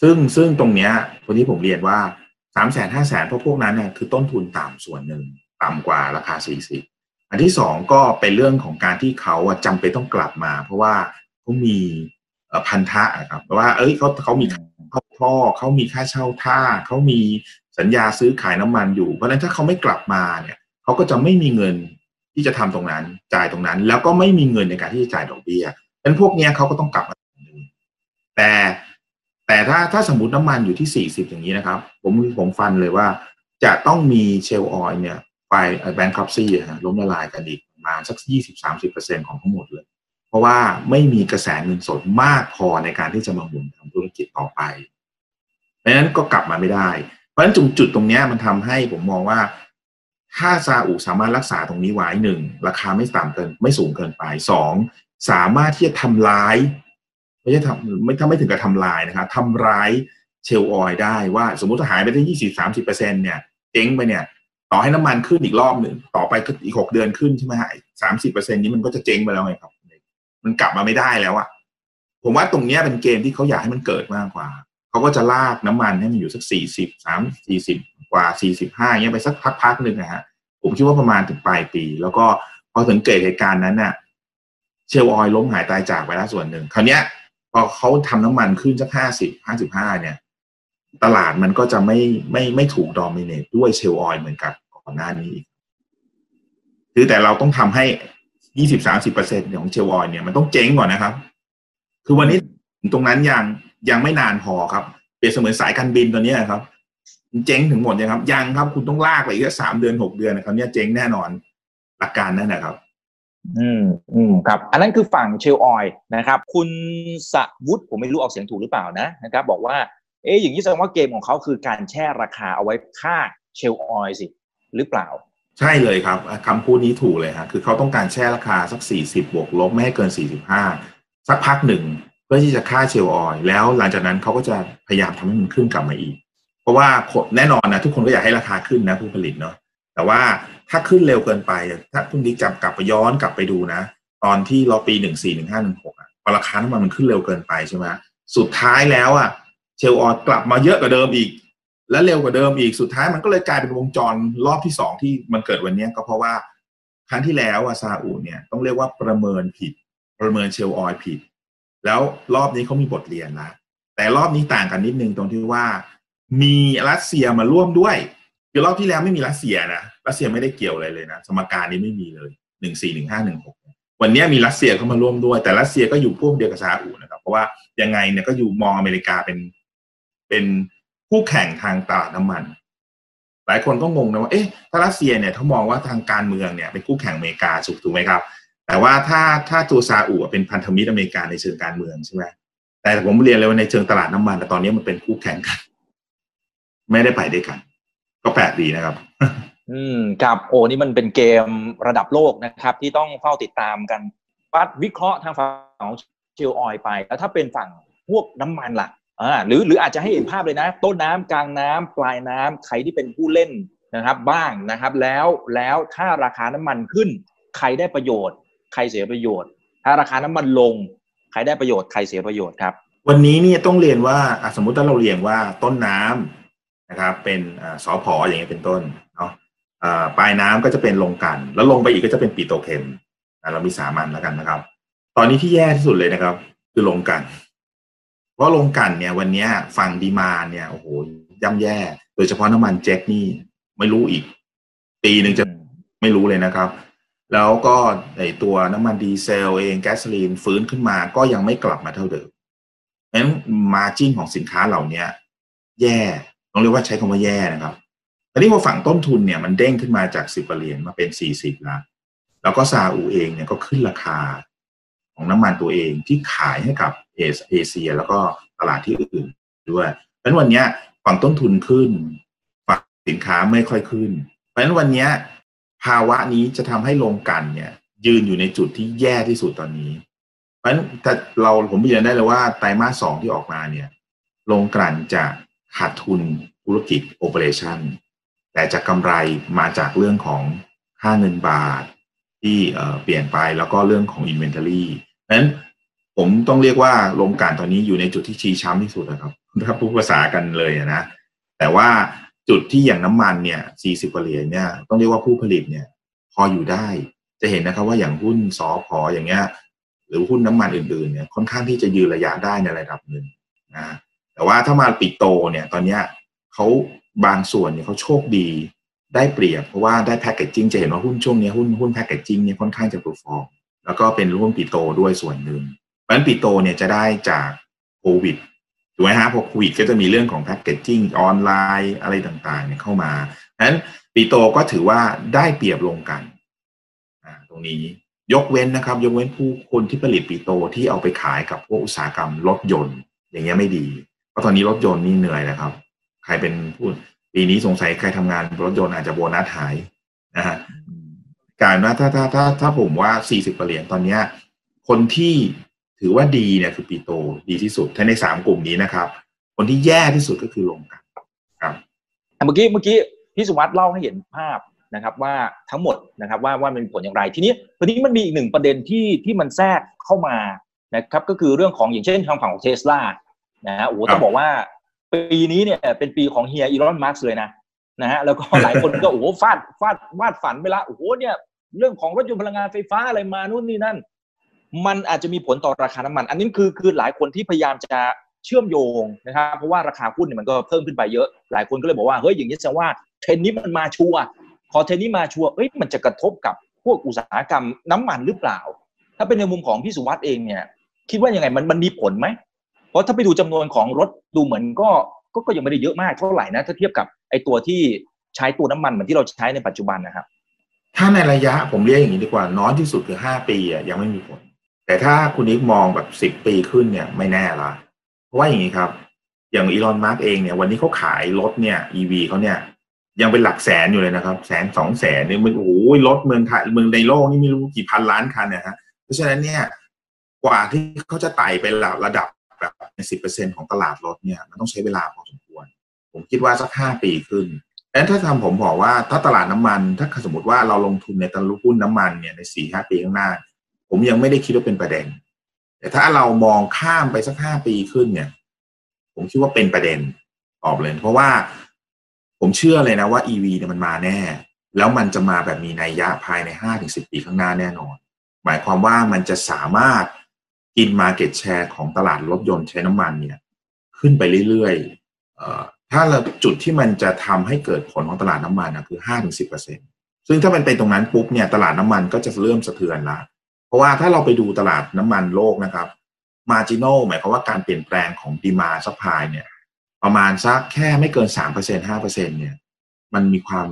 ซึ่งซึ่งตรงเนี้ยวันนี้ผมเรียนว่าสามแสนห้าแสนเพราะพวกนั้นเนี่ยคือต้นทุนต่ำส่วนหนึ่งต่ำกว่าราคาสี่สิบอันที่สองก็เป็นเรื่องของการที่เขาอะจำเป็นต้องกลับมา เพราะว่าเขามีพันธะอะครับว่า เอ้ยเขาเขามี เข้าท่อเขามีค่าเช่าท่าเขามีสัญญาซื้อขายน้ำมันอยู่ เพราะฉะนั้นถ้าเขาไม่กลับมาเนี่ยเขาก็จะไม่มีเงินที่จะทำตรงนั้น จ่ายตรงนั้น แล้วก็ไม่มีเงินในการที่จะจ่ายดอกเบี้ยเพราะฉะนั้นพวกเนี้ยเขาก็ต้องกลับมาแต่แต่ถ้าถ้าสมมติน้ำมันอยู่ที่สี่สิบอย่างนี้นะครับ ผมผมฟันเลยว่า จะต้องมีเชลออยเนี่ยไปแบงค์ครัปซี่ล้มละลายกันอีกประมาณสักยี่สิบสามสิบเปอร์เซ็นของทั้งหมดเลย เพราะว่าไม่มีกระแสเงินสดมากพอในการที่จะมาหมุนทำธุรกิจต่อไปเพราะฉะนั้นก็กลับมาไม่ได้ เพราะฉะนั้นจุดจุดตรงนี้มันทำให้ผมมองว่า ถ้าซาอุสามารถรักษาตรงนี้ไว้หนึ่งราคาไม่ต่ำเกิน ไม่สูงเกินไปสองสามารถที่จะทำร้ายไม่ใช่ทำไม่ถ้าไม่ถึงกับทำลายนะครับทำร้ายเชลออยได้ว่า สมมติถ้าหายไปได้ยี่สิบสามสิบเปอร์เซ็นเนี่ยเจ๊งไปเนี่ยต่อให้น้ำมันขึ้นอีกรอบหนึ่งต่อไปอีกหกเดือนขึ้นใช่ไหมฮะสามสิบเปอร์เซ็นนี้มันก็จะเจ๊งไปแล้วไงครับ มันกลับมาไม่ได้แล้วอะผมว่าตรงเนี้ยเป็นเกมที่เขาอยากให้มันเกิดมากกว่า เขาก็จะลากน้ำมันให้มันอยู่สักสี่สิบสามสี่สิบกว่าสี่สิบห้าเงี้ยไปสักพักๆหนึ่งนะฮะผมคิดว่าประมาณถึงปลายปี แล้วก็พอถึงเกิดเหตุการณ์นั้นน่ะเชลออยล้มหายตายจากไปแล้วส่วนหนึ่งคราวเนี้ยพอเขาทำน้ำมันขึ้นสักห้าสิบห้าสิบห้าเนี่ย ตลาดมันก็จะไม่ไม่ไม่ถูกดอมิเนตด้วยเชลออยเหมือนกับก่อนหน้านี้อีกคือแต่เราต้องทำให้ ยี่สิบสามสิบเปอร์เซ็นต์ของเชลออยเนี่ยมันต้องเจ๊งก่อนนะครับ คือวันนี้ตรงนั้นยังยังไม่นานพอครับ เปรียบเสมือนสายการบินตัวนี้ครับเจ๊งถึงหมดยังครับ ยังครับ คุณต้องลากไปอีกสามเดือนหกเดือนนะครับ เนี่ยเจ๊งแน่นอนหลักการนั่นนะครับ อืมอืมครับ อันนั้นคือฝั่งเชลออยนะครับ คุณสวุฒิผมไม่รู้ออกเสียงถูกหรือเปล่านะนะครับ บอกว่าเอ๊ะอย่างนี้แสดงว่าเกมของเขาคือการแช่ราคาเอาไว้ค่าเชลออยสิหรือเปล่า ใช่เลยครับคำพูดนี้ถูกเลยฮะคือเขาต้องการแช่ราคาสักสี่สิบบวกลบไม่ให้เกินสี่สิบห้าสักพักหนึ่งเพื่อที่จะค่าเชลออยแล้วหลังจากนั้นเขาก็จะพยายามทำให้มันขึ้นกลับมาอีก เพราะว่าแน่นอนนะทุกคนก็อยากให้ราคาขึ้นนะผู้ผลิตเนาะแต่ว่าถ้าขึ้นเร็วเกินไป ถ้าคุณดิจับกลับไปย้อนกลับไปดูนะ ตอนที่เราปีหนึ่งสี่หนึ่งห้าหนึ่งหกอะพอราคาน้ำมันมันขึ้นเร็วเกินไปใช่ไหมสุดท้ายแล้วอะเชลออยกลับมาเยอะกว่าเดิมอีก และเร็วกว่าเดิมอีกสุดท้ายมันก็เลยกลายเป็นวงจรรอบที่สองที่มันเกิดวันนี้ก็เพราะว่าครั้งที่แล้วอะซาอุเนี่ยต้องเรียกว่าประเมินผิด ประเมินเชลออยผิด แล้วรอบนี้เขามีบทเรียนนะแต่รอบนี้ต่างกันนิดนึงตรงที่ว่า มีรัสเซียมาร่วมด้วยคือรอบที่แล้วไม่มีรัสเซียนะรัสเซียไม่ได้เกี่ยวอะไรเลยนะสมการนี้ไม่มีเลยหนึ่งสี่หนึ่งห้าหนึ่งหกวันนี้มีรัสเซียเข้ามาร่วมด้วย แต่รัสเซียก็อยู่พวกเดียวกับซาอุนะครับเพราะว่ายังไงเนี่ยก็อยู่มองอเมริกาเป็นเป็น คู่แข่งทางตลาดน้ำมัน หลายคนก็งงนะว่าเอ๊ะถ้ารัสเซียเนี่ยเขามองว่าทางการเมืองเนี่ยเป็นคู่แข่งอเมริกาถูกถูกไหมครับ แต่ว่าถ้าถ้าตัวซาอุเป็นพันธมิตรอเมริกาในเชิงการเมืองใช่ไหมแต่ผมเรียนเลยว่าในเชิงตลาดน้ำมันแต่ตอนนี้มันเป็นคู่แข่งกัน ไม่ได้ไปด้วยกัน ก็แปลกดีนะครับ อืมครับโอ้นี่มันเป็นเกมระดับโลกนะครับ ที่ต้องเฝ้าติดตามกันวัดวิเคราะห์ทางฝั่งของเชลออยไป แล้วถ้าเป็นฝั่งพวกน้ำมันล่ะ อ่าหรือหรืออาจจะให้เห็นภาพเลยนะ ต้นน้ำกลางน้ำปลายน้ำใครที่เป็นผู้เล่นนะครับ บ้างนะครับ แล้วแล้วถ้าราคาน้ำมันขึ้น ใครได้ประโยชน์ ใครเสียประโยชน์ ถ้าราคาน้ำมันลง ใครได้ประโยชน์ใครเสียประโยชน์ครับ วันนี้เนี่ยต้องเรียนว่าสมมุติถ้าเราเรียนว่าต้นน้ำนะครับ เป็นสอพออย่างเงี้ยเป็นต้นเนาะปลายน้ำก็จะเป็นลงกัน แล้วลงไปอีกก็จะเป็นปีโตเคมเรามีสามันแล้วกันนะครับ ตอนนี้ที่แย่ที่สุดเลยนะครับ คือลงกัน ราะลงกันเนี่ยวันนี้ฝั่งดีมาเนี่ยโอ้โหย่ำแย่ โดยเฉพาะน้ำมันเจ็คนี่ไม่รู้อีก ปีหนึ่งจะไม่รู้เลยนะครับ แล้วก็ไอตัวน้ำมันดีเซลเองแก๊สโซลีนฟื้นขึ้นมาก็ยังไม่กลับมาเท่าเดิมเพราะฉะนั้นมาจิ้นของสินค้าเหล่านี้แย่ต้องเรียกว่าใช้คำว่าแย่นะครับอันนี้พอฝั่งต้นทุนเนี่ยมันเด้งขึ้นมาจากสิบเหรียญมาเป็นสี่สิบแล้วแล้วก็ซาอุเองเนี่ยก็ขึ้นราคา ของน้ำมันตัวเองที่ขายให้กับเอเชีย แล้วก็ตลาดที่อื่นด้วยเพราะฉะนั้นวันนี้ฝั่งต้นทุนขึ้นฝั่งสินค้าไม่ค่อยขึ้น เพราะฉะนั้นวันนี้ภาวะนี้จะทำให้ลงกันเนี่ย ยืนอยู่ในจุดที่แย่ที่สุดตอนนี้ เพราะฉะนั้นถ้าเราผมยืนได้เลยว่าไตรมาสสองที่ออกมาเนี่ยลงกลั่นจะขาดทุนธุรกิจโอเปอเรชั่นแต่จะกำไรมาจากเรื่องของค่าเงินบาทที่เปลี่ยนไปแล้วก็เรื่องของ Inventory นั้น นั้นผมต้องเรียกว่าลงการตอนนี้อยู่ในจุดที่ชี้ช้ำที่สุดนะครับถ้าพูดภาษากันเลยนะแต่ว่าจุดที่อย่างน้ำมันเนี่ย40กว่าเหรียญเนี่ยต้องเรียกว่าผู้ผลิตเนี่ย พออยู่ได้ จะเห็นนะครับว่าอย่างหุ้นสอพออย่างเงี้ย หรือหุ้นน้ำมันอื่นๆเนี่ยค่อนข้างที่จะยืนระยะได้ในระดับหนึ่งนะแต่ว่าถ้ามาปิโตรเนี่ยตอนเนี้ยเขาบางส่วนเนี่ยเขาโชคดีได้เปรียบเพราะว่าได้ packaging จะเห็นว่าหุ้นช่วงนี้หุ้นหุ้น packaging เนี่ยค่อนข้างจะ perform แล้วก็เป็นร่วมปิโตรด้วยส่วนหนึ่งเพราะฉะนั้นปิโตรเนี่ยจะได้จากโควิดถูกไหมฮะพอโควิดก็จะมีเรื่องของ packaging ออนไลน์อะไรต่างๆเนี่ยเข้ามาดังนั้นปิโตรก็ถือว่าได้เปรียบโรงกลั่นตรงนี้ยกเว้นนะครับ ยกเว้นผู้คนที่ผลิตปิโตรที่เอาไปขายกับพวกอุตสาหกรรมรถยนต์ อย่างเงี้ยไม่ดี เพราะตอนนี้รถยนต์นี่เหนื่อยนะครับ ใครเป็นผู้ปีนี้สงสัยใครทำงานรถยนต์อาจจะโบนัสหายนะฮะ การว่าถ้าถ้าถ้าถ้าผมว่าสี่สิบเหรียญตอนเนี้ยคนที่ถือว่าดีเนี่ยคือปีโตดีที่สุดถ้าในสามกลุ่มนี้นะครับ คนที่แย่ที่สุดก็คือลงกันครับเมื่อกี้เมื่อกี้พี่สุวัสด์เล่าให้เห็นภาพนะครับว่าทั้งหมดนะครับว่าว่ามันมีผลอย่างไรทีนี้ทีนี้มันมีอีกหนึ่งประเด็นที่ที่มันแทรกเข้ามานะครับก็คือเรื่องของอย่างเช่นทางฝั่งของเทสลานะฮะโอ้โหต้องบอกว่าปีนี้เนี่ยเป็นปีของเฮียอีลอนมัสก์เลยนะนะฮะแล้วก็หลายคนก็โอ้โหฟาดฟาดวาดฝันไปละโอ้โหเนี่ย เรื่องของรถยนต์พลังงานไฟฟ้าอะไรมานู่นนี่นั่น มันอาจจะมีผลต่อราคาน้ำมัน อันนี้คือคือหลายคนที่พยายามจะเชื่อมโยงนะครับเพราะว่าราคาหุ้นเนี่ยมันก็เพิ่มขึ้นไปเยอะ หลายคนก็เลยบอกว่าเฮ้ยอย่างนี้แสดงว่าเทรนนี้มันมาชัวร์พอเทรนนี้มาชัวร์เอ้ยมันจะกระทบกับพวกอุตสาหกรรมน้ำมันหรือเปล่า ถ้าเป็นในมุมของพี่สุวัสด์เองเนี่ย คิดว่ายังไงมันมันมีผลไหมเพราะถ้าไปดูจำนวนของรถดูเหมือนก็ก็ก็ยังไม่ได้เยอะมากเท่าไหร่นะถ้าเทียบกับไอตัวที่ใช้ตัวน้ำมันเหมือนที่เราใช้ในปัจจุบันนะครับ ถ้าในระยะผมเรียกอย่างนี้ดีกว่าน้อยที่สุดคือห้าปีอะยังไม่มีผล แต่ถ้าคุณนิกมองแบบสิบปีขึ้นเนี่ยไม่แน่ละเพราะว่าอย่างนี้ครับ อย่างอีลอนมาร์กเองเนี่ยวันนี้เขาขายรถเนี่ย EV เขาเนี่ยยังเป็นหลักแสนอยู่เลยนะครับ แสนสองแสนเนี่ยมันโอ้โหรถเมืองไทยเมืองในโลกนี่ไม่รู้กี่พันล้านคันนะฮะเพราะฉะนั้นเนี่ยกว่าที่เขาจะไต่ไประดับแบบสิบเปอร์เซ็นของตลาดรถเนี่ยมันต้องใช้เวลาพอสมควร ผมคิดว่าสักห้าปีขึ้น งั้นถ้าทำผมบอกว่าถ้าตลาดน้ำมัน ถ้าสมมติว่าเราลงทุนในตลาดหุ้นน้ำมันเนี่ยในสี่ห้าปีข้างหน้า ผมยังไม่ได้คิดว่าเป็นประเด็น แต่ถ้าเรามองข้ามไปสักห้าปีขึ้นเนี่ย ผมคิดว่าเป็นประเด็นออกเลยเพราะว่าผมเชื่อเลยนะว่า EV เนี่ยมันมาแน่ แล้วมันจะมาแบบมีนัยยะภายในห้าถึงสิบปีข้างหน้าแน่นอน หมายความว่ามันจะสามารถกิน Market Share ของตลาดรถยนต์ใช้น้ำมันเนี่ย ขึ้นไปเรื่อยๆ ถ้าเราจุดที่มันจะทำให้เกิดผลของตลาดน้ำมันนะคือห้าถึงสิบเปอร์เซ็นซึ่งถ้ามันเป็นตรงนั้นปุ๊บเนี่ยตลาดน้ำมันก็จะเริ่มสะเทือนละเพราะว่าถ้าเราไปดูตลาดน้ำมันโลกนะครับ marginal หมายความว่าการเปลี่ยนแปลงของ demand supply เนี่ย ประมาณสักแค่ไม่เกินสามเปอร์เซ็นต์ห้าเปอร์เซ็นต์เนี่ย มันมีความ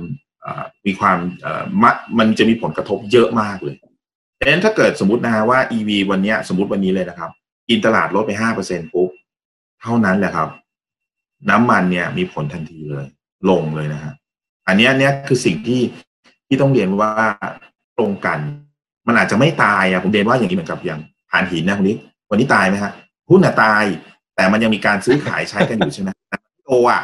มีความมันจะมีผลกระทบเยอะมากเลยดังนั้นถ้าเกิดสมมตินะว่า EV วันนี้สมมติวันนี้เลยนะครับ กินตลาดลดไปห้าเปอร์เซ็นต์ปุ๊บเท่านั้นแหละครับ น้ำมันเนี่ยมีผลทันทีเลย ลงเลยนะฮะอันนี้เนี่ยคือสิ่งที่ที่ต้องเรียนว่าตรงกัน มันอาจจะไม่ตายอะผมเรียนว่าอย่างนี้เหมือนกับอย่างผ่านหินนะคนนี้วันนี้ตายไหมฮะหุ้นอะตาย แต่มันยังมีการซื้อขายใช้กันอยู่ใช่ไหมโตอะ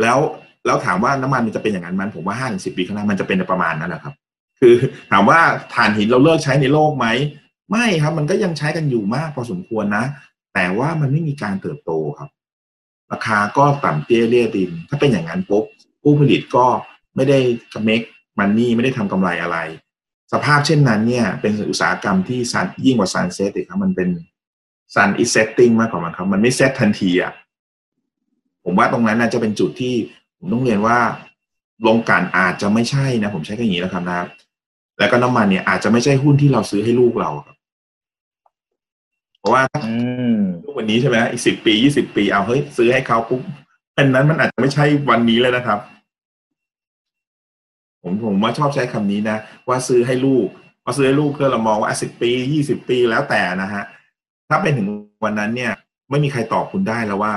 แล้วแล้วถามว่าน้ำมันมันจะเป็นอย่างนั้นมันผมว่าห้าถึงสิบปีข้างหน้ามันจะเป็นประมาณนั้นแหละครับ คือถามว่าถ่านหินเราเลิกใช้ในโลกไหมไม่ครับ มันก็ยังใช้กันอยู่มากพอสมควรนะ แต่ว่ามันไม่มีการเติบโตครับ ราคาก็ต่ำเตี้ยเลี่ยดิน ถ้าเป็นอย่างนั้นปุ๊บผู้ผลิตก็ไม่ได้ make money ไม่ได้ทำกำไรอะไร สภาพเช่นนั้นเนี่ยเป็นอุตสาหกรรมที่ sun ยิ่งกว่า sunset อีกครับมันเป็น sun is setting มากกว่ามันครับ มันไม่เซตทันทีอะผมว่าตรงนั้นน่าจะเป็นจุดที่ผมต้องเรียนว่าโรงกลั่นอาจจะไม่ใช่นะ ผมใช้แค่อย่างนี้แล้วครับนะแล้วก็น้ำมันเนี่ยอาจจะไม่ใช่หุ้นที่เราซื้อให้ลูกเราครับ เพราะว่าลูกวันนี้ใช่ไหมอีกสิบปียี่สิบปีเอาเฮ้ยซื้อให้เขาปุ๊บอันนั้นมันอาจจะไม่ใช่วันนี้เลยนะครับ ผมผมว่าชอบใช้คำนี้นะ ว่าซื้อให้ลูกว่าซื้อให้ลูกเพื่อเรามองว่าสิบปียี่สิบปีแล้วแต่นะฮะ ถ้าเป็นถึงวันนั้นเนี่ย ไม่มีใครตอบคุณได้แล้วว่า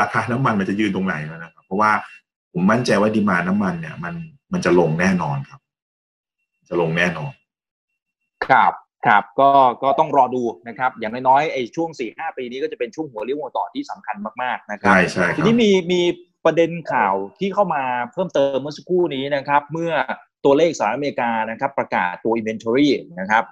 ราคาน้ำมันมันจะยืนตรงไหนแล้วนะครับ เพราะว่าผมมั่นใจว่าดีมาน้ำมันเนี่ย มันมันจะลงแน่นอนครับ จะลงแน่นอน ครับ ครับก็ก็ต้องรอดูนะครับ อย่างน้อยๆไอ้ช่วงสี่ห้าปีนี้ก็จะเป็นช่วงหัวเลี้ยวหัวต่อที่สำคัญมากๆนะครับใช่ใช่ทีนี้มีมีประเด็นข่าวที่เข้ามาเพิ่มเติมเมื่อสักครู่นี้นะครับ เมื่อตัวเลขสหรัฐอเมริกานะครับ ประกาศตัว inventory นะครับ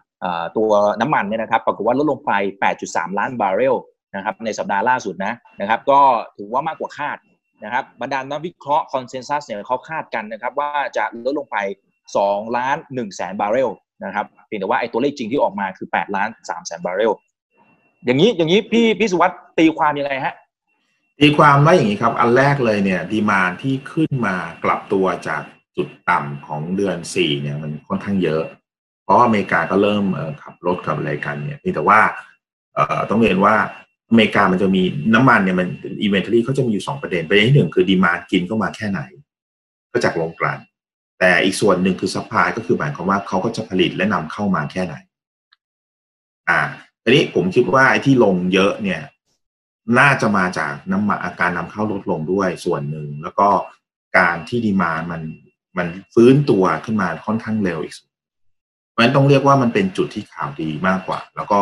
ตัวน้ำมันเนี่ยนะครับ ปรากฏว่าลดลงไป 8.3 ล้านบาร์เรลนะครับในสัปดาห์ล่าสุดนะนะครับ ก็ถือว่ามากกว่าคาดนะครับบรรดานักวิเคราะห์ consensus เนี่ยเขาคาดกันนะครับ ว่าจะลดลงไป 2 ล้าน1แสนบาร์เรล นะครับเพียงแต่ว่าไอ้ตัวเลขจริงที่ออกมาคือ8ล้าน3แสนบาร์เรลอย่างนี้อย่างนี้พี่พี่สุวัสด์ตีความยังไงฮะตีความว่าอย่างนี้ครับ อันแรกเลยเนี่ย demand ที่ขึ้นมากลับตัวจากจุดต่ำของเดือนสี่เนี่ยมันค่อนข้างเยอะ เพราะอเมริกาก็เริ่มขับรถขับอะไรกันเนี่ยแต่ว่าต้องเรียนว่าอเมริกามันจะมีน้ำมันเนี่ยมัน inventory เขาจะมีอยู่สองประเด็นประเด็นที่หนึ่งคือ demand กินเข้ามาแค่ไหน ก็จากโรงกลั่น แต่อีกส่วนหนึ่งคือ supply ก็คือหมายความว่าเขาก็จะผลิตและนำเข้ามาแค่ไหน อ่าทีนี้ผมคิดว่าไอ้ที่ลงเยอะเนี่ย น่าจะมาจากน้ำมันอาการนำเข้าลดลงด้วยส่วนหนึ่ง แล้วก็การที่ดีมามันมันฟื้นตัวขึ้นมาค่อนข้างเร็วอีกเพราะฉะนั้นต้องเรียกว่ามันเป็นจุดที่ข่าวดีมากกว่า แล้วก็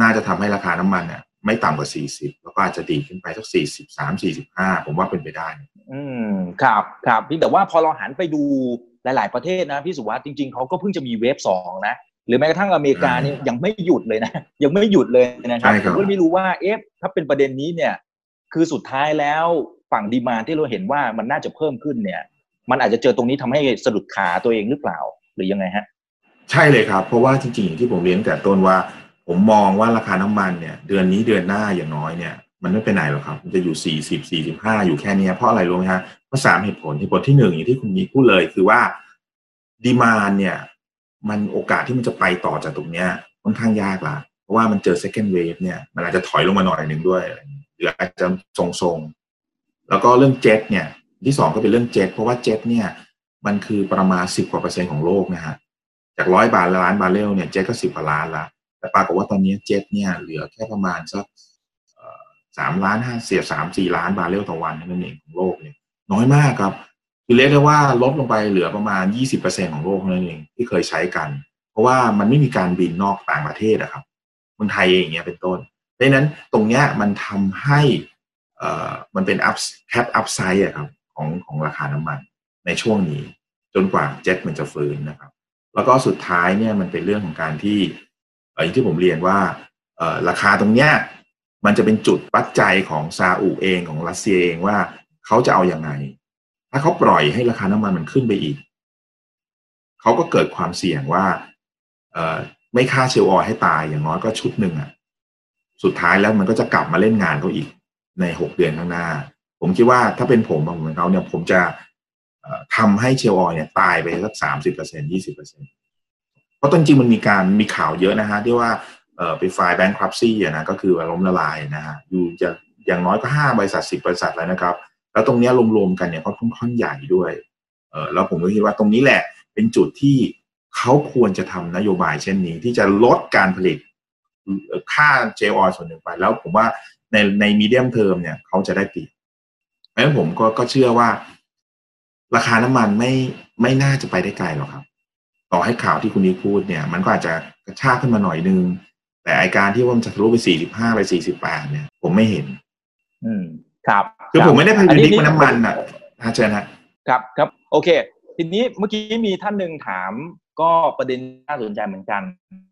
น่าจะทำให้ราคาน้ำมันเนี่ยไม่ต่ำกว่า 40 แล้วก็อาจจะดีขึ้นไปสัก 43 45 ผมว่าเป็นไปได้ อืม ครับ ครับ พี่แต่ว่าพอเราหันไปดู หลาย ๆประเทศนะพี่สุวัสด์จริงๆเขาก็เพิ่งจะมีเวฟสองนะหรือแม้กระทั่งอเมริกาเนี่ยยังไม่หยุดเลยนะยังไม่หยุดเลยนะครับผมก็ไม่รู้ว่าเอฟถ้าเป็นประเด็นนี้เนี่ยคือสุดท้ายแล้วฝั่งดีมาที่เราเห็นว่ามันน่าจะเพิ่มขึ้นเนี่ย มันอาจจะเจอตรงนี้ทำให้สะดุดขาตัวเองหรือเปล่าหรือยังไงฮะใช่เลยครับ เพราะว่าจริงๆที่ผมเรียนแต่ต้นว่า ผมมองว่าราคาน้ำมันเนี่ย เดือนนี้เดือนหน้าอย่างน้อยเนี่ย มันไม่ไปไหนหรอกครับ มันจะอยู่สี่สิบสี่สิบห้าอยู่แค่นี้เพราะอะไรรู้ไหมฮะ เพราะสามเหตุผลเหตุผลที่หนึ่งอย่างที่คุณมีพูดเลยคือว่าdemand เนี่ย มันโอกาสที่มันจะไปต่อจากตรงเนี้ยค่อนข้างยากละเพราะว่ามันเจอ second wave เนี่ย มันอาจจะถอยลงมาหน่อยหนึ่งด้วยหรืออาจจะทรงๆ แล้วก็เรื่องเจ็ตเนี่ย ที่สองก็เป็นเรื่องเจ็ตเพราะว่าเจ็ตเนี่ย มันคือประมาณสิบกว่าเปอร์เซ็นต์ของโลกนะฮะจากร้อยบาทล้านบาร์เรลเนี่ยเจ็ตก็สิบกว่าล้านละแต่ปรากฏว่าตอนนี้เจ็ตเนี่ยเหลือแค่ประมาณสักสามล้านห้าเสียสามสี่ล้านบาร์เรลต่อวันนั่นเองของโลกเนี่ย น้อยมากครับ คือเรียกได้ว่าลดลงไปเหลือประมาณยี่สิบเปอร์เซ็นของโลกนั่นเองที่เคยใช้กัน เพราะว่ามันไม่มีการบินนอกต่างประเทศอะครับเมืองไทยอย่างเงี้ยเป็นต้นดังนั้นตรงเนี้ยมันทำให้เอ่อมันเป็นอัพแคปอัพไซด์อะครับของของราคาน้ำมันในช่วงนี้จนกว่าเจ็ตมันจะฟื้นนะครับ แล้วก็สุดท้ายเนี่ยมันเป็นเรื่องของการที่อย่างที่ผมเรียนว่าราคาตรงเนี้ยมันจะเป็นจุดวัดใจของซาอุเองของรัสเซียเองว่า เขาจะเอาอยัางไง ถ้าเขาปล่อยให้ราคาน้ำมันมันขึ้นไปอีก เขาก็เกิดความเสี่ยงว่า เออไม่ฆ่าเชลออยให้ตายอย่างน้อยก็ชุดหนึ่งอะ สุดท้ายแล้วมันก็จะกลับมาเล่นงานเขาอีกในหกเดือนข้างหน้า ผมคิดว่าถ้าเป็นผมเหมือนเขาเนี่ย ผมจะทำให้เชลออยเนี่ย ตายไปสักสามสิบเปอร์เซ็นยี่สิบเปอร์เซ็นเพราะจริงมันมีการมีข่าวเยอะนะฮะที่ว่าเออไปไฟล์แบงค์ครัปซี่นะก็คือล้มละลายนะฮะอยู่จะอย่างน้อยก็ห้าบริษัทสิบบริษัทแล้วนะครับ แล้วตรงนี้รวมๆกันเนี่ยก็ค่อนข้างใหญ่ด้วยเออแล้วผมก็คิดว่าตรงนี้แหละเป็นจุดที่เขาควรจะทำนโยบายเช่นนี้ ที่จะลดการผลิตค่าเจลอส่วนหนึ่งไป แล้วผมว่าในในมีเดียมเทอมเนี่ยเขาจะได้ปีเพราะฉะนั้นผมก็ก็เชื่อว่า ราคาน้ำมันไม่ไม่น่าจะไปได้ไกลหรอกครับ ต่อให้ข่าวที่คุณนี้พูดเนี่ย มันก็อาจจะกระชากขึ้นมาหน่อยนึง แต่อาการที่ว่ามันจะทะลุไปสี่สิบห้าไปสี่สิบแปดเนี่ย ผมไม่เห็น อืม ครับ คือผมไม่ได้พยายามน้ำมันอะเชิญฮะครับครับ โอเค ทีนี้เมื่อกี้มีท่านหนึ่งถามก็ประเด็นน่าสนใจเหมือนกัน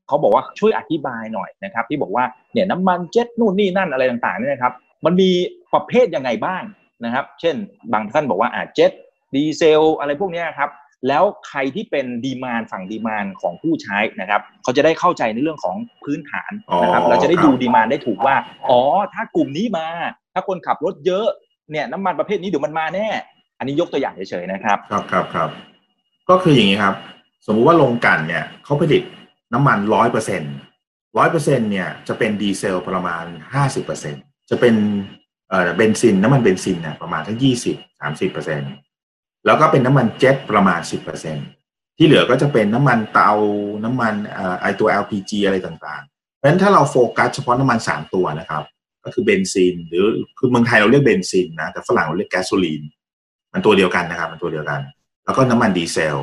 เขาบอกว่าช่วยอธิบายหน่อยนะครับ ที่บอกว่าเนี่ยน้ำมันเจ็ตนู่นนี่นั่นอะไรต่างๆนี่นะครับ มันมีประเภทยังไงบ้างนะครับ เช่น บางท่านบอกว่าอ่าเจ็ตดีเซลอะไรพวกนี้ครับแล้วใครที่เป็น demand ฝั่ง demand ของผู้ใช้นะครับ เขาจะได้เข้าใจในเรื่องของพื้นฐานนะครับเราจะได้ดู demand ได้ถูกว่า อ๋อ ถ้ากลุ่มนี้มา ถ้าคนขับรถเยอะ เนี่ยน้ำมันประเภทนี้เดี๋ยวมันมาแน่ อันนี้ยกตัวอย่างเฉยๆนะครับ ครับครับครับก็คืออย่างนี้ครับ สมมุติว่าโรงกลั่นเนี่ยเขาผลิตน้ำมันร้อยเปอร์เซ็นต์ร้อยเปอร์เซ็นต์เนี่ยจะเป็นดีเซลประมาณห้าสิบเปอร์เซ็นต์จะเป็นเอ่อเบนซินน้ำมันเบนซินเนี่ยประมาณทั้งยี่สิบสามสิบเปอร์เซ็นต์แล้วก็เป็นน้ำมันเจ็ตประมาณ10%ที่เหลือก็จะเป็นน้ำมันเตาน้ำมันไอ้ตัว LPG อะไรต่างๆ เพราะฉะนั้นถ้าเราโฟกัสเฉพาะน้ำมัน3ตัวนะครับ ก็คือเบนซิน หรือคือเมืองไทยเราเรียกเบนซินนะแต่ฝรั่งเราเรียกแก๊สโซลีน มันตัวเดียวกันนะครับ มันตัวเดียวกัน แล้วก็น้ำมันดีเซล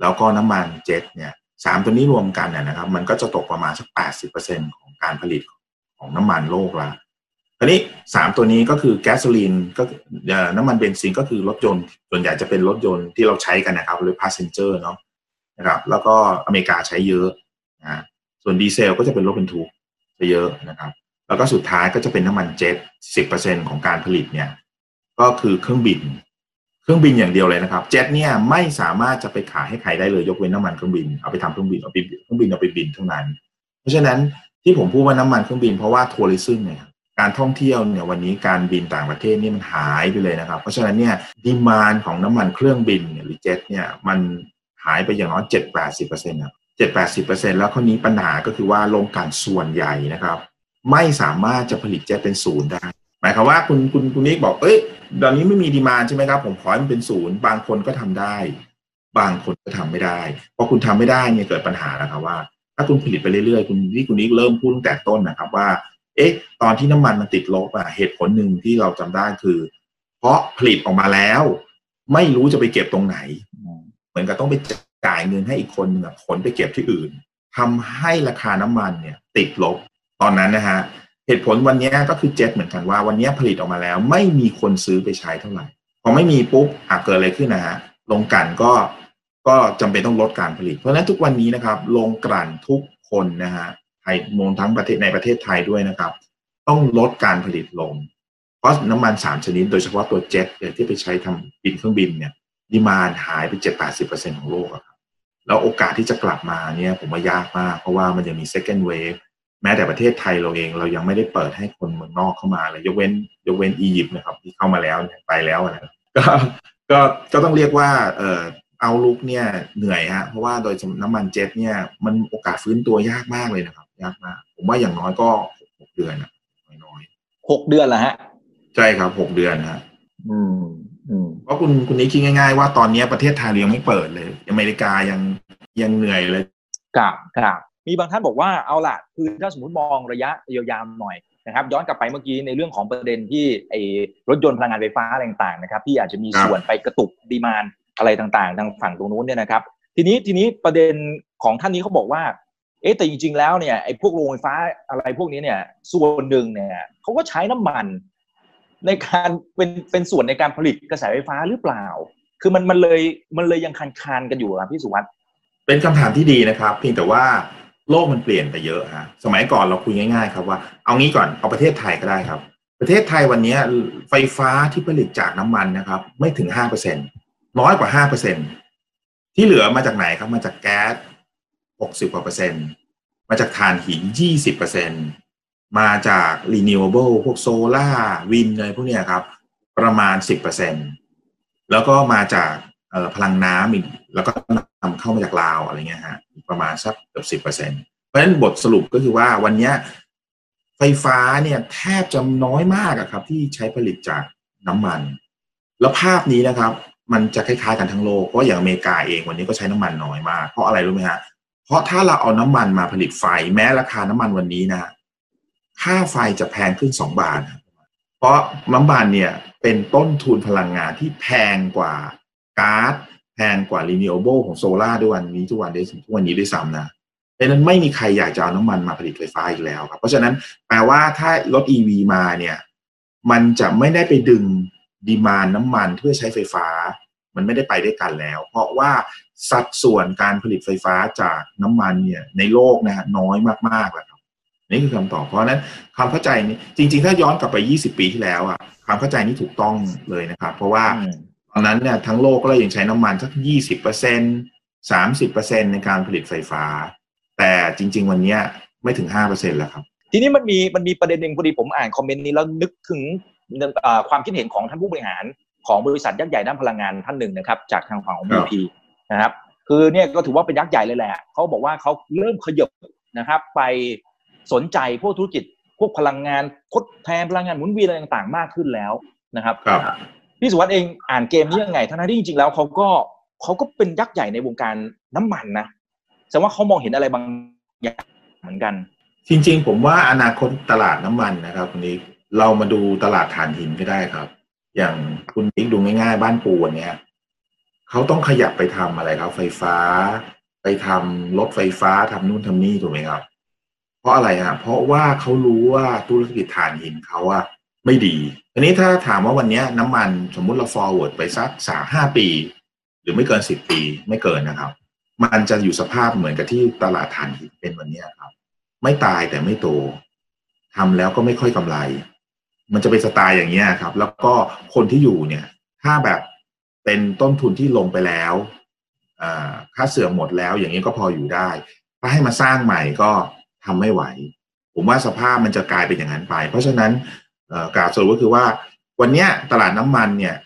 แล้วก็น้ำมันเจ็ตเนี่ยสามตัวนี้รวมกันเนี่ยนะครับ มันก็จะตกประมาณสักแปดสิบเปอร์เซ็นต์ของการผลิตของน้ำมันโลกละคราวนี้สามตัวนี้ก็คือแก๊สโซลีนก็น้ำมันเบนซินก็คือรถยนต์ส่วนใหญ่จะเป็นรถยนต์ที่เราใช้กันนะครับหรือ passenger เนาะนะครับ แล้วก็อเมริกาใช้เยอะนะส่วนดีเซลก็จะเป็นรถบรรทุกจะเยอะนะครับ แล้วก็สุดท้ายก็จะเป็นน้ำมันเจ็ตสิบเปอร์เซ็นต์ของการผลิตเนี่ยก็คือเครื่องบิน เครื่องบินอย่างเดียวเลยนะครับ เจ็ตเนี่ยไม่สามารถจะไปขายให้ใครได้เลยยกเว้นน้ำมันเครื่องบินเอาไปทำเครื่องบินเอาไปเครื่องบินเอาไปบินเท่านั้น เพราะฉะนั้นที่ผมพูดว่าน้ำมันเครื่องบินเพราะว่า tourism เนี่ยการท่องเที่ยวเนี่ยวันนี้การบินต่างประเทศนี่มันหายไปเลยนะครับ เพราะฉะนั้นเนี่ย demand ของน้ำมันเครื่องบินหรือเจ็ตเนี่ยมันหายไปอย่างน้อยเจ็ดแปดสิบเปอร์เซ็นต์นะเจ็ดแปดสิบเปอร์เซ็นต์แล้วข้อนี้ปัญหาก็คือว่าโรงกลั่นส่วนใหญ่นะครับ ไม่สามารถจะผลิตเจ็เป็นศูนย์ได้ หมายความว่าคุณคุณคุณนิกบอก เอ้ยตอนนี้ไม่มี demand ใช่ไหมครับ ผมขอให้มันเป็นศูนย์บางคนก็ทำได้ บางคนก็ทำไม่ได้พอคุณทำไม่ได้เนี่ยเกิดปัญหาแล้วครับว่า ถ้าคุณผลิตไปเรื่อยๆคุณที่คุณนิกเริ่มพูดตั้งแต่ต้นนะครับว่า เอ๊ะ ตอนที่น้ำมันมันติดลบอะเหตุผลหนึ่งที่เราจำได้คือ เพราะผลิตออกมาแล้ว ไม่รู้จะไปเก็บตรงไหน เหมือนกับต้องไปจ่ายเงินให้อีกคนหนึ่งขนไปเก็บที่อื่นทำให้ราคาน้ำมันเนี่ย ติดลบ ตอนนั้นนะฮะเหตุผลวันนี้ก็คือเจ็ตเหมือนกันว่าวันนี้ผลิตออกมาแล้ว ไม่มีคนซื้อไปใช้เท่าไหร่พอไม่มีปุ๊บอาเกิดอะไรขึ้นนะฮะลงกันก็ก็จำเป็นต้องลดการผลิต เพราะฉะนั้นทุกวันนี้นะครับลงกลั่นทุกคนนะฮะไทยรวมทั้งประเทศในประเทศไทยด้วยนะครับ ต้องลดการผลิตลง เพราะน้ำมันสามชนิด โดยเฉพาะตัวเจ็ตที่ไปใช้ทำบินเครื่องบินเนี่ยดีมานหายไปเจ็ดแปดสิบเปอร์เซ็นของโลกครับแล้วโอกาสที่จะกลับมาเนี่ยผมว่ายากมาก เพราะว่ามันยังมี second wave แม้แต่ประเทศไทยเราเองเรายังไม่ได้เปิดให้คนเมืองนอกเข้ามาเลยยกเว้นยกเว้นอียิปต์นะครับที่เข้ามาแล้วไปแล้วนะก็ก็ก็ต้องเรียกว่าเออเอาลุกเนี่ยเหนื่อยฮะเพราะว่าโดยน้ำมันเจ็ตเนี่ยมันโอกาสฟื้นตัวยากมากเลยนะครับ ยากมากผมว่าอย่างน้อยก็หกเดือนอะน้อยหกเดือนละฮะๆใช่ครับหกเดือนฮะอืมอืมเพราะคุณคุณนี้คิดง่าย ๆ ว่าตอนนี้ประเทศไทยยังไม่เปิดเลย อเมริกายังยังเหนื่อยเลยครับครับ มีบางท่านบอกว่าเอาล่ะคือถ้าสมมติมองระยะยาวๆหน่อยนะครับย้อนกลับไปเมื่อกี้ในเรื่องของประเด็นที่ไอ้รถยนต์พลังงานไฟฟ้าอะไรต่างๆนะครับที่อาจจะมีส่วนไปกระตุกดีมานอะไรต่างๆ ทางฝั่งตรงนู้นเนี่ยนะครับ ทีนี้ทีนี้ประเด็นของท่านนี้เขาบอกว่าเอ๊ะแต่จริงๆแล้วเนี่ยไอ้พวกโรงไฟฟ้าอะไรพวกนี้เนี่ยส่วนหนึ่งเนี่ยเขาก็ใช้น้ำมัน ในการเป็นเป็นส่วนในการผลิตกระแสไฟฟ้าหรือเปล่า คือมันมันเลยมันเลยยังคันคานกันอยู่อะพี่สุวัสด์เป็นคำถามที่ดีนะครับ เพียงแต่ว่า โลกมันเปลี่ยนไปเยอะฮะสมัยก่อนเราคุยง่ายๆ ครับว่าเอางี้ก่อนเอาประเทศไทยก็ได้ครับ ประเทศไทยวันนี้ไฟฟ้าที่ผลิตจากน้ำมันนะครับ ไม่ถึงห้าเปอร์เซ็นน้อยกว่าห้าเปอร์เซ็นที่เหลือมาจากไหนครับมาจากแก๊สหกสิบกว่าเปอร์เซ็นต์มาจากถ่านหินยี่สิบเปอร์เซ็นตมาจาก renewable พวกโซลาร์วินอะไรพวกเนี้ยครับ ประมาณสิบเปอร์เซ็นแล้วก็มาจากพลังน้ำอีกแล้วก็นำ เข้ามาจากลาวอะไรเงี้ยฮะประมาณสักเกือบสิบเปอร์เซ็นเพราะฉะนั้นบทสรุปก็คือว่าวันนี้ไฟฟ้าเนี่ยแทบจะน้อยมากครับ ที่ใช้ผลิตจากน้ำมัน แล้วภาพนี้นะครับ มันจะคล้ายๆกันทั้งโลกเพราะอย่างอเมริกาเองวันนี้ก็ใช้น้ำมันน้อยมาก เพราะอะไรรู้ไหมฮะเพราะถ้าเราเอาน้ำมันมาผลิตไฟแม้ราคาน้ำมันวันนี้นะค่าไฟจะแพงขึ้นสองบาท เพราะน้ำมันเนี่ยเป็นต้นทุนพลังงานที่แพงกว่าก๊าซ แพงกว่า renewable ของโซลาร์ด้วยวันนี้ทุกวันนี้ทุกวันนี้ด้วยซ้ำนะเพราะฉะนั้นไม่มีใครอยากจะเอาน้ำมันมาผลิตไฟฟ้าอีกแล้วครับ เพราะฉะนั้นแปลว่าถ้ารถ EV มาเนี่ย มันจะไม่ได้ไปดึงดีมานน้ำมันเพื่อใช้ไฟฟ้า มันไม่ได้ไปด้วยกันแล้ว เพราะว่าสัดส่วนการผลิตไฟฟ้าจากน้ำมันเนี่ยในโลกนะฮะน้อยมากๆแล้วครับนี่คือคำตอบเพราะฉะนั้นความเข้าใจนี้จริง ๆ ถ้าย้อนกลับไป 20 ปีที่แล้วอะความเข้าใจนี้ถูกต้องเลยนะครับ เพราะว่า อืมตอนนั้นเนี่ยทั้งโลกก็เลยยังใช้น้ำมันสัก 20เปอร์เซ็นสามสิบเปอร์เซ็นในการผลิตไฟฟ้า แต่จริง ๆ วันเนี้ยไม่ถึง5เปอร์เซ็นแล้วครับ ทีนี้มันมีมันมีประเด็นหนึ่งพอดีผมอ่านคอมเมนต์นี้แล้วนึกถึงเอ่อความคิดเห็นของท่านผู้บริหารของบริษัทยักษ์ใหญ่ด้านพลังงานท่านหนึ่งนะครับ จากทางฝั่งของครับ BP นะครับ คือเนี่ยก็ถือว่าเป็นยักษ์ใหญ่เลยแหละเขาบอกว่าเขาเริ่มขยับนะครับ ไปสนใจพวกธุรกิจพวกพลังงานทดแทนพลังงานหมุนเวียนอะไรต่างๆ มากขึ้นแล้วนะครับครับ พี่สุวัสด์เองอ่านเกมนี้ยังไงทั้งที่จริงๆแล้วเขาก็เขาก็เป็นยักษ์ใหญ่ในวงการน้ำมันนะแสดงว่าเขามองเห็นอะไรบางอย่างเหมือนกัน จริง ๆ ผมว่าอนาคตตลาดน้ำมันนะครับคุณนิกเรามาดูตลาดถ่านหินก็ได้ครับ อย่างคุณนิกดูง่ายๆ บ้านปูวันเนี้ยเขาต้องขยับไปทำอะไรครับ ไฟฟ้า ไปทำรถไฟฟ้าทำนู่นทำนี่ถูกไหมครับ เพราะอะไรฮะเพราะว่าเขารู้ว่าธุรกิจถ่านหินเขาอะไม่ดี ทีนี้ถ้าถามว่าวันนี้น้ำมันสมมุติเรา forward ไปสักสามห้าปี หรือไม่เกินสิบปีไม่เกินนะครับ มันจะอยู่สภาพเหมือนกับที่ตลาดถ่านหินเป็นวันนี้ครับ ไม่ตายแต่ไม่โตทำแล้วก็ไม่ค่อยกำไร มันจะเป็นสไตล์อย่างเงี้ครับ แล้วก็คนที่อยู่เนี่ย ถ้าแบบเป็นต้นทุนที่ลงไปแล้วอค่าเสื่อมหมดแล้ว อย่างนี้ก็พออยู่ได้ ถ้าให้มาสร้างใหม่ก็ทำไม่ไหว ผมว่าสภาพมันจะกลายเป็นอย่างนั้นไป เพราะฉะนั้น กราบสรุปก็คือว่า วันนี้ตลาดน้ำมันเนี่ย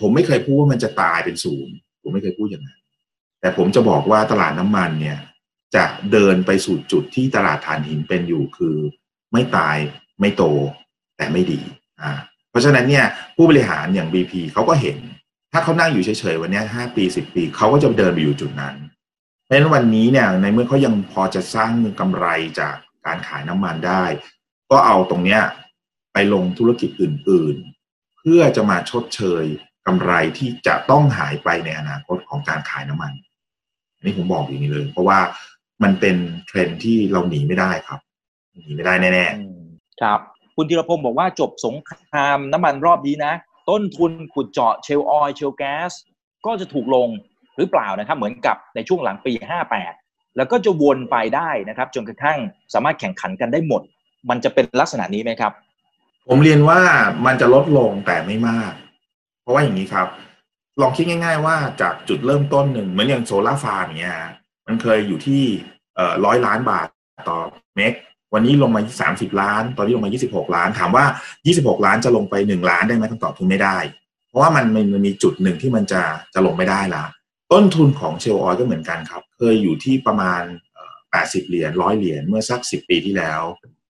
ผมไม่เคยพูดว่ามันจะตายเป็นศูนย์ผมไม่เคยพูดอย่างนั้นแต่ผมจะบอกว่าตลาดน้ำมันเนี่ยจะเดินไปสู่จุดที่ตลาดถ่านหินเป็นอยู่คือ ไม่ตายไม่โต แต่ไม่ดีอ่าเพราะฉะนั้นเนี่ยผู้บริหารอย่าง BP เขาก็เห็น ถ้าเขานั่งอยู่เฉยๆวันนี้ห้าปีสิบปีเขาก็จะเดินไปอยู่จุดนั้นเพราะฉะนั้นวันนี้เนี่ยในเมื่อเขายังพอจะสร้างกำไรจากการขายน้ำมันได้ ก็เอาตรงเนี้ย ลงธุรกิจอื่น ๆ เพื่อจะมาชดเชยกำไรที่จะต้องหายไปในอนาคตของการขายน้ำมันอันนี้ผมบอกอย่างนี้เลย เพราะว่ามันเป็นเทรนที่เราหนีไม่ได้ครับหนีไม่ได้แน่อืมครับ คุณธีรพงศ์บอกว่าจบสงครามน้ำมันรอบนี้นะ ต้นทุนขุดเจาะเชลออยเชลแก๊สก็จะถูกลงหรือเปล่านะครับ เหมือนกับในช่วงหลังปี 58 แล้วก็จะวนไปได้นะครับ จนกระทั่งสามารถแข่งขันกันได้หมด มันจะเป็นลักษณะนี้ไหมครับ ผมเรียนว่ามันจะลดลงแต่ไม่มาก เพราะว่าอย่างนี้ครับ ลองคิดง่าย ๆ ว่าจากจุดเริ่มต้นหนึ่งเหมือนอย่างโซลาร์ฟาร์มเนี้ยมันเคยอยู่ที่ร้อยล้านบาทต่อเมกวันนี้ลงมา 30 ล้าน ตอนนี้ลงมา 26 ล้าน ถามว่า 26 ล้านจะลงไป 1 ล้านได้ไหมคำตอบคือไม่ได้ เพราะว่ามันมันมีจุดหนึ่งที่มันจะจะลงไม่ได้ละ ต้นทุนของเชลออยก็เหมือนกันครับ เคยอยู่ที่ประมาณ 80 เหรียญร้อยเหรียญ เมื่อสัก 10 ปีที่แล้ว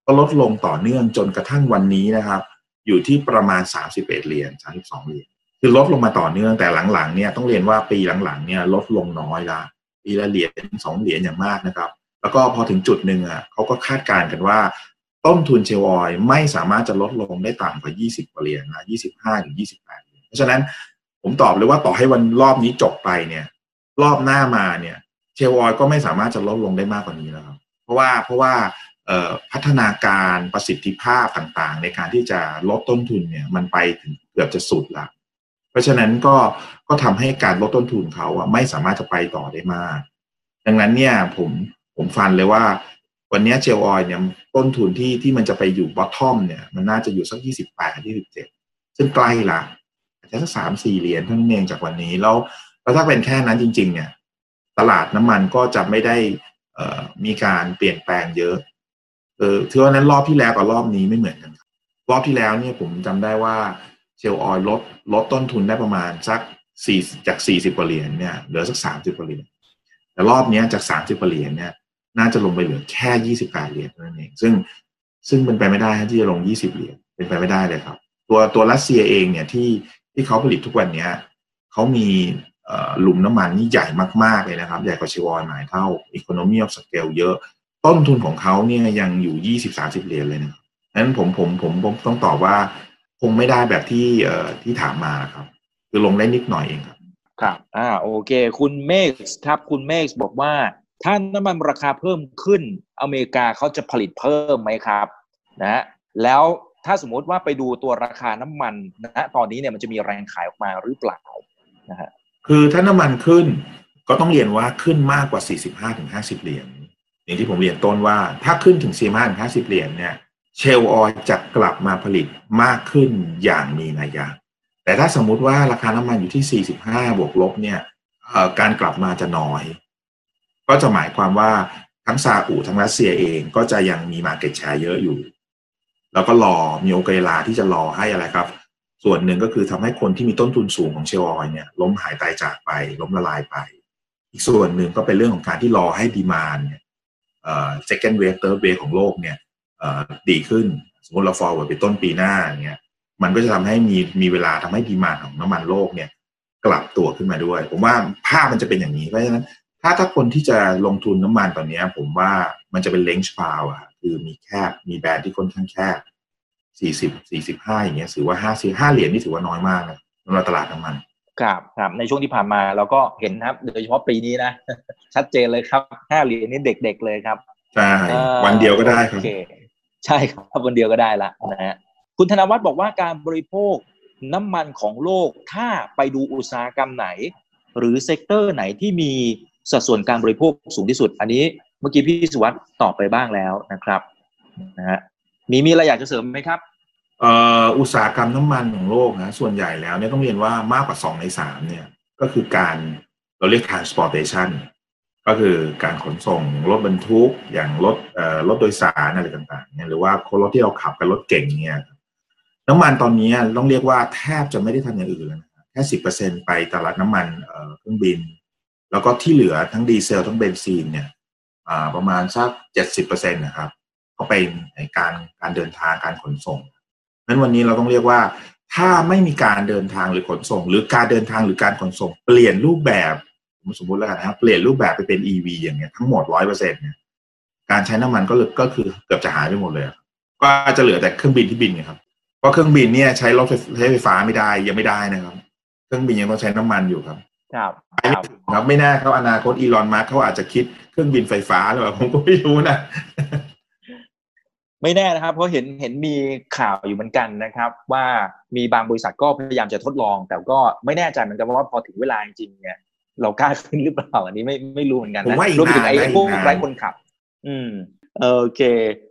ก็ลดลงต่อเนื่องจนกระทั่งวันนี้นะครับ อยู่ที่ประมาณ 31เหรียญ32เหรียญคือลดลงมาต่อเนื่องแต่หลังๆเนี่ยต้องเรียนว่าปีหลังๆเนี่ยลดลงน้อยละปีละเหรียญสองเหรียญอย่างมากนะครับ แล้วก็พอถึงจุดหนึ่งอะเขาก็คาดการณ์กันว่าต้นทุนเชลออยไม่สามารถจะลดลงได้ต่ำกว่า 20เหรียญนะ25ถึง28เพราะฉะนั้นผมตอบเลยว่าต่อให้วันรอบนี้จบไปเนี่ย รอบหน้ามาเนี่ย เชลออยก็ไม่สามารถจะลดลงได้มากกว่านี้แล้วครับ เพราะว่าเพราะว่า พัฒนาการประสิทธิภาพต่างๆ ในการที่จะลดต้นทุนเนี่ยมันไปถึงเกือบจะสุดละเพราะฉะนั้นก็ก็ทำให้การลดต้นทุนเขาอะไม่สามารถจะไปต่อได้มาก ดังนั้นเนี่ยผมผมฟันเลยว่า วันนี้เชลออยเนี่ยต้นทุนที่ที่มันจะไปอยู่บอททอมเนี่ยมันน่าจะอยู่สักยี่สิบแปดยี่สิบเจ็ดซึ่งใกล้ละอาจจะสักสามสี่เหรียญเท่านั้นเองจากวันนี้แล้วแล้วถ้าเป็นแค่นั้นจริง ๆ เนี่ย ตลาดน้ำมันก็จะไม่ได้มีการเปลี่ยนแปลงเยอะ เออถือว่านั้นรอบที่แล้วกับรอบนี้ไม่เหมือนกันรอบที่แล้วเนี่ยผมจำได้ว่าเชลออยลดลดต้นทุนได้ประมาณสักสี่จากสี่สิบกว่าเหรียญเนี่ยเหลือสักสามสิบกว่าเหรียญแต่รอบนี้จากสามสิบกว่าเหรียญเนี่ยน่าจะลงไปเหลือแค่ยี่สิบแปดเหรียญนั่นเองซึ่งซึ่งเป็นไปไม่ได้ที่จะลงยี่สิบเหรียญเป็นไปไม่ได้เลยครับ ตัวตัวรัสเซียเองเนี่ยที่ที่เขาผลิตทุกวันเนี้เขามีหลุมน้ำมันนี่ใหญ่มากๆเลยนะครับ ใหญ่กว่าเชิวอนหมายเท่า Economy of Scale เยอะ ต้นทุนของเขาเนี่ยยังอยู่ยี่สิบสาสิบเหรียญเลยนะนั้นผมผมผมผมต้องตอบว่าคงไม่ได้แบบที่เอ่อที่ถามมาครับ คือลงได้นิดหน่อยเองครับ ครับ อ่าโอเค คุณเมกครับคุณเมกบอกว่า ถ้าน้ำมันราคาเพิ่มขึ้น อเมริกาเขาจะผลิตเพิ่มไหมครับนะแล้วถ้าสมมติว่าไปดูตัวราคาน้ำมันนะตอนนี้เนี่ยมันจะมีแรงขายออกมาหรือเปล่านะฮะคือถ้าน้ำมันขึ้นก็ต้องเรียนว่าขึ้นมากกว่า 45ถึง50 เหรียญ อย่างที่ผมเรียนต้นว่า ถ้าขึ้นถึง4 5 5 0เหรียญเนี่ยเชลออยจะกลับมาผลิตมากขึ้นอย่างมีนัยยะ แต่ถ้าสมมุติว่าราคาน้ำมันอยู่ที่ 45 บวกลบเนี่ยการกลับมาจะน้อย ก็จะหมายความว่าทั้งซาอุทั้งรัสเซียเองก็จะยังมีมาเก็ตแชร์เยอะอยู่ แล้วก็รอมีโอกาสที่จะรอให้อะไรครับ ส่วนหนึ่งก็คือทำให้คนที่มีต้นทุนสูงของเชลออยเนี่ยล้มหายตายจากไป ล้มละลายไป อีกส่วนหนึ่งก็เป็นเรื่องของการที่รอให้ดีมานเนี่ย second wave third wave ของโลกเนี่ยดีขึ้น สมมติเรา forward ไปต้นปีหน้าเนี่ยมันก็จะทำให้มีมีเวลาทำให้ดีมานของน้ำมันโลกเนี่ยกลับตัวขึ้นมาด้วย ผมว่าภาพมันจะเป็นอย่างนี้เพราะฉะนั้น ถ้าถ้าคนที่จะลงทุนน้ำมันตอนนี้ผมว่ามันจะเป็นเลนจ์พาวอะคือมีแคบมีแบรนด์ที่ค่อนข้างแคบสี่สิบสี่สิบห้าอย่างเงี้ยถือว่าห้าสิบห้าเหรียญนี่ถือว่าน้อยมากนะสำหรับตลาดน้ำมัน ครับครับในช่วงที่ผ่านมาเราก็เห็นครับ โดยเฉพาะปีนี้นะ ชัดเจนเลยครับห้าเหรียญนี่เด็กๆเลยครับใช่วันเดียวก็ได้ครับใช่ครับวันเดียวก็ได้ละนะฮะคุณธนวัฒน์บอกว่าการบริโภคน้ำมันของโลกถ้าไปดูอุตสาหกรรมไหน หรือเซกเตอร์ไหนที่มีสัดส่วนการบริโภคสูงที่สุด อันนี้เมื่อกี้พี่สุวัสด์ตอบไปบ้างแล้วนะครับนะฮะมีมีอะไรอยากจะเสริมไหมครับ อุตสาหกรรมน้ำมันของโลกนะส่วนใหญ่แล้วเนี่ยต้องเรียนว่ามากกว่าสองในสามเนี่ยก็คือการเราเรียก transportation ก็คือการขนส่งรถบรรทุกอย่างรถเอ่อรถโดยสารอะไรต่างๆเนี่ยหรือว่ารถที่เราขับกันรถเก่งเนี่ยน้ำมันตอนนี้ต้องเรียกว่าแทบจะไม่ได้ทำอย่างอื่นแล้วแค่สิบเปอร์เซ็นไปตลาดน้ำมันเครื่องบิน แล้วก็ที่เหลือทั้งดีเซลทั้งเบนซินเนี่ยประมาณสักเจ็ดสิบเปอร์เซ็นตนะครับก็เป็นในการการเดินทางการขนส่ง นั้นวันนี้เราต้องเรียกว่า ถ้าไม่มีการเดินทางหรือขนส่ง หรือการเดินทางหรือการขนส่ง เปลี่ยนรูปแบบสมมติแล้วกันนะครับเปลี่ยนรูปแบบไปเป็น EV อย่างเงี้ยทั้งหมดร้อยเปอร์เซ็นต์เนี่ยการใช้น้ำมันก็ก็คือเกือบจะหายไปหมดเลย ก็จะเหลือแต่เครื่องบินที่บินไงครับเพราะเครื่องบินเนี่ยใช้รถใช้ไฟฟ้าไม่ได้ยังไม่ได้นะครับ เครื่องบินยังต้องใช้น้ำมันอยู่ครับครับครับไม่แน่เขาอนาคตอีลอนมาร์เขาอาจจะคิดเครื่องบินไฟฟ้าหรือเปล่าผมก็ไม่รู้นะ ไม่แน่นะครับ เพราะเห็นเห็นมีข่าวอยู่เหมือนกันนะครับ ว่ามีบางบริษัทก็พยายามจะทดลอง แต่ก็ไม่แน่ใจเหมือนกันว่าพอถึงเวลาจริงๆเนี่ยเรากล้าขึ้นหรือเปล่าอันนี้ไม่ไม่รู้เหมือนกันนะรวมถึงไอ้พวกไร้คนขับ อืมโอเค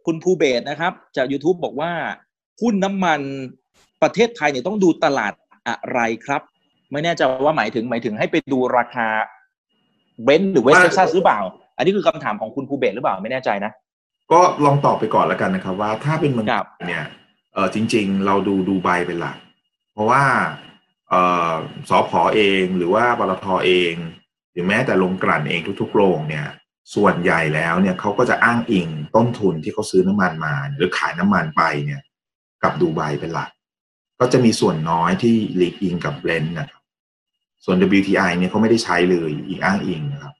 คุณภูเบศนะครับ จาก YouTube บอกว่าหุ้นน้ำมันประเทศไทยเนี่ยต้องดูตลาดอะไรครับ ไม่แน่ใจว่าหมายถึงหมายถึงให้ไปดูราคา Brent หรือ West Texas หรือเปล่า อันนี้คือคำถามของคุณภูเบศหรือเปล่าไม่แน่ใจนะ ก็ลองตอบไปก่อนแล้วกันนะครับ ว่าถ้าเป็นเมืองเนี่ยเออจริง ๆ เราดูดูไบเป็นหลัก เพราะว่าเออสอพอเองหรือว่าบลทเองรือแม้แต่โรงกลั่นเองทุกๆโรงเนี่ย ส่วนใหญ่แล้วเนี่ยเขาก็จะอ้างอิงต้นทุนที่เขาซื้อน้ำมันมา หรือขายน้ำมันไปเนี่ย กับดูไบเป็นหลัก ก็จะมีส่วนน้อยที่ลีกอิงกับเบรนท์นะครับส่วน WTI เนี่ยเขาไม่ได้ใช้เลยอีกอ้างอิงนะครับ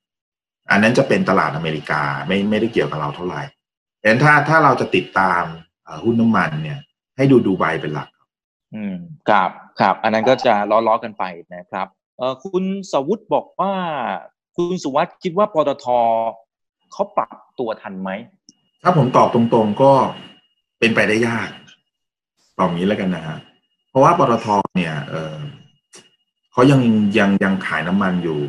อันนั้นจะเป็นตลาดอเมริกาไม่ไม่ได้เกี่ยวกับเราเท่าไหร่ ดังนั้นถ้าถ้าเราจะติดตามหุ้นน้ำมันเนี่ย ให้ดูดูไบเป็นหลัก อืมครับครับ อันนั้นก็จะล้อๆกันไปนะครับเออคุณสวุฒิบอกว่า คุณสุวัสด์คิดว่าปตทเขาปรับตัวทันไหม ถ้าผมตอบตรงๆก็เป็นไปได้ยากตอบงี้แล้วกันนะฮะเพราะว่าปตทเนี่ย เออเขายังยังยังขายน้ำมันอยู่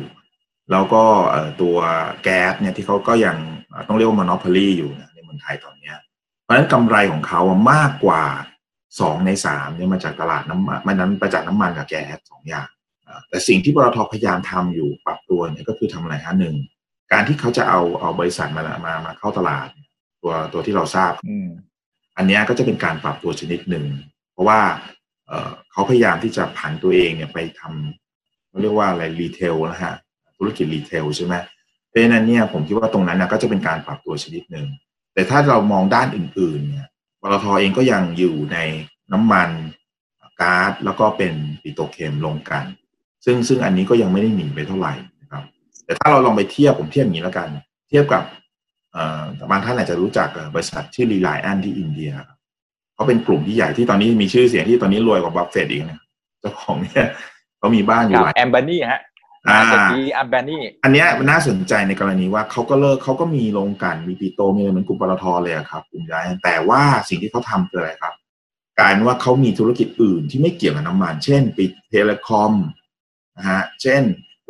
แล้วก็เออตัวแก๊สเนี่ยที่เขาก็ยังต้องเรียกว่ามอนอพอลีอยู่ในเมืองไทยตอนเนี้ย เพราะฉะนั้นกำไรของเขามากกว่าสองในสามเนี่ยมาจากตลาดน้ำมันมันนั้นมาจากน้ำมันกับแก๊สสองอย่างแต่สิ่งที่ปตทพยายามทำอยู่ปรับตัวเนี่ยก็คือทำอะไรฮะหนึ่งการที่เขาจะเอาเอาบริษัทมามามาเข้าตลาด ตัวตัวที่เราทราบอืมอันนี้ก็จะเป็นการปรับตัวชนิดหนึ่งเพราะว่าเเขาพยายามที่จะผันตัวเองเนี่ยไปทำเขาเรียกว่าอะไรรีเทลนะฮะธุรกิจ retail ใช่ไหมเพราะฉะนั้นเนี่ยผมคิดว่าตรงนั้นนะก็จะเป็นการปรับตัวชนิดหนึ่ง แต่ถ้าเรามองด้านอื่น ๆ เนี่ยปตทเองก็ยังอยู่ในน้ำมันก๊าซแล้วก็เป็น petrochem โรงกลั่น ซึ่งซึ่งอันนี้ก็ยังไม่ได้หนีไปเท่าไหร่นะครับ แต่ถ้าเราลองไปเทียบผมเทียบอย่างนี้แล้วกัน เทียบกับบางท่านอาจจะรู้จักบริษัทที่ Reliance ที่อินเดียเขาเป็นกลุ่มที่ใหญ่ที่ตอนนี้มีชื่อเสียงที่ตอนนี้รวยกว่าบัฟเฟตอีกนะเจ้าของเนี่ยเขามีบ้านอยู่หลายแอมบานี่ฮะ เศรษฐีแอมบานี่อันเนี้ยมันน่าสนใจในกรณีว่าเขาก็เลิกเขาก็มีโรงกลั่นมี petro มีอะไรเหมือนกลุ่มปตทเลยอะครับกลุ่มใหญ่แต่ว่าสิ่งที่เขาทำคืออะไรครับกลายเป็นว่าเขามีธุรกิจอื่นที่ไม่เกี่ยวกับน้ำมัน เช่น ปิด telecom นะฮะเช่น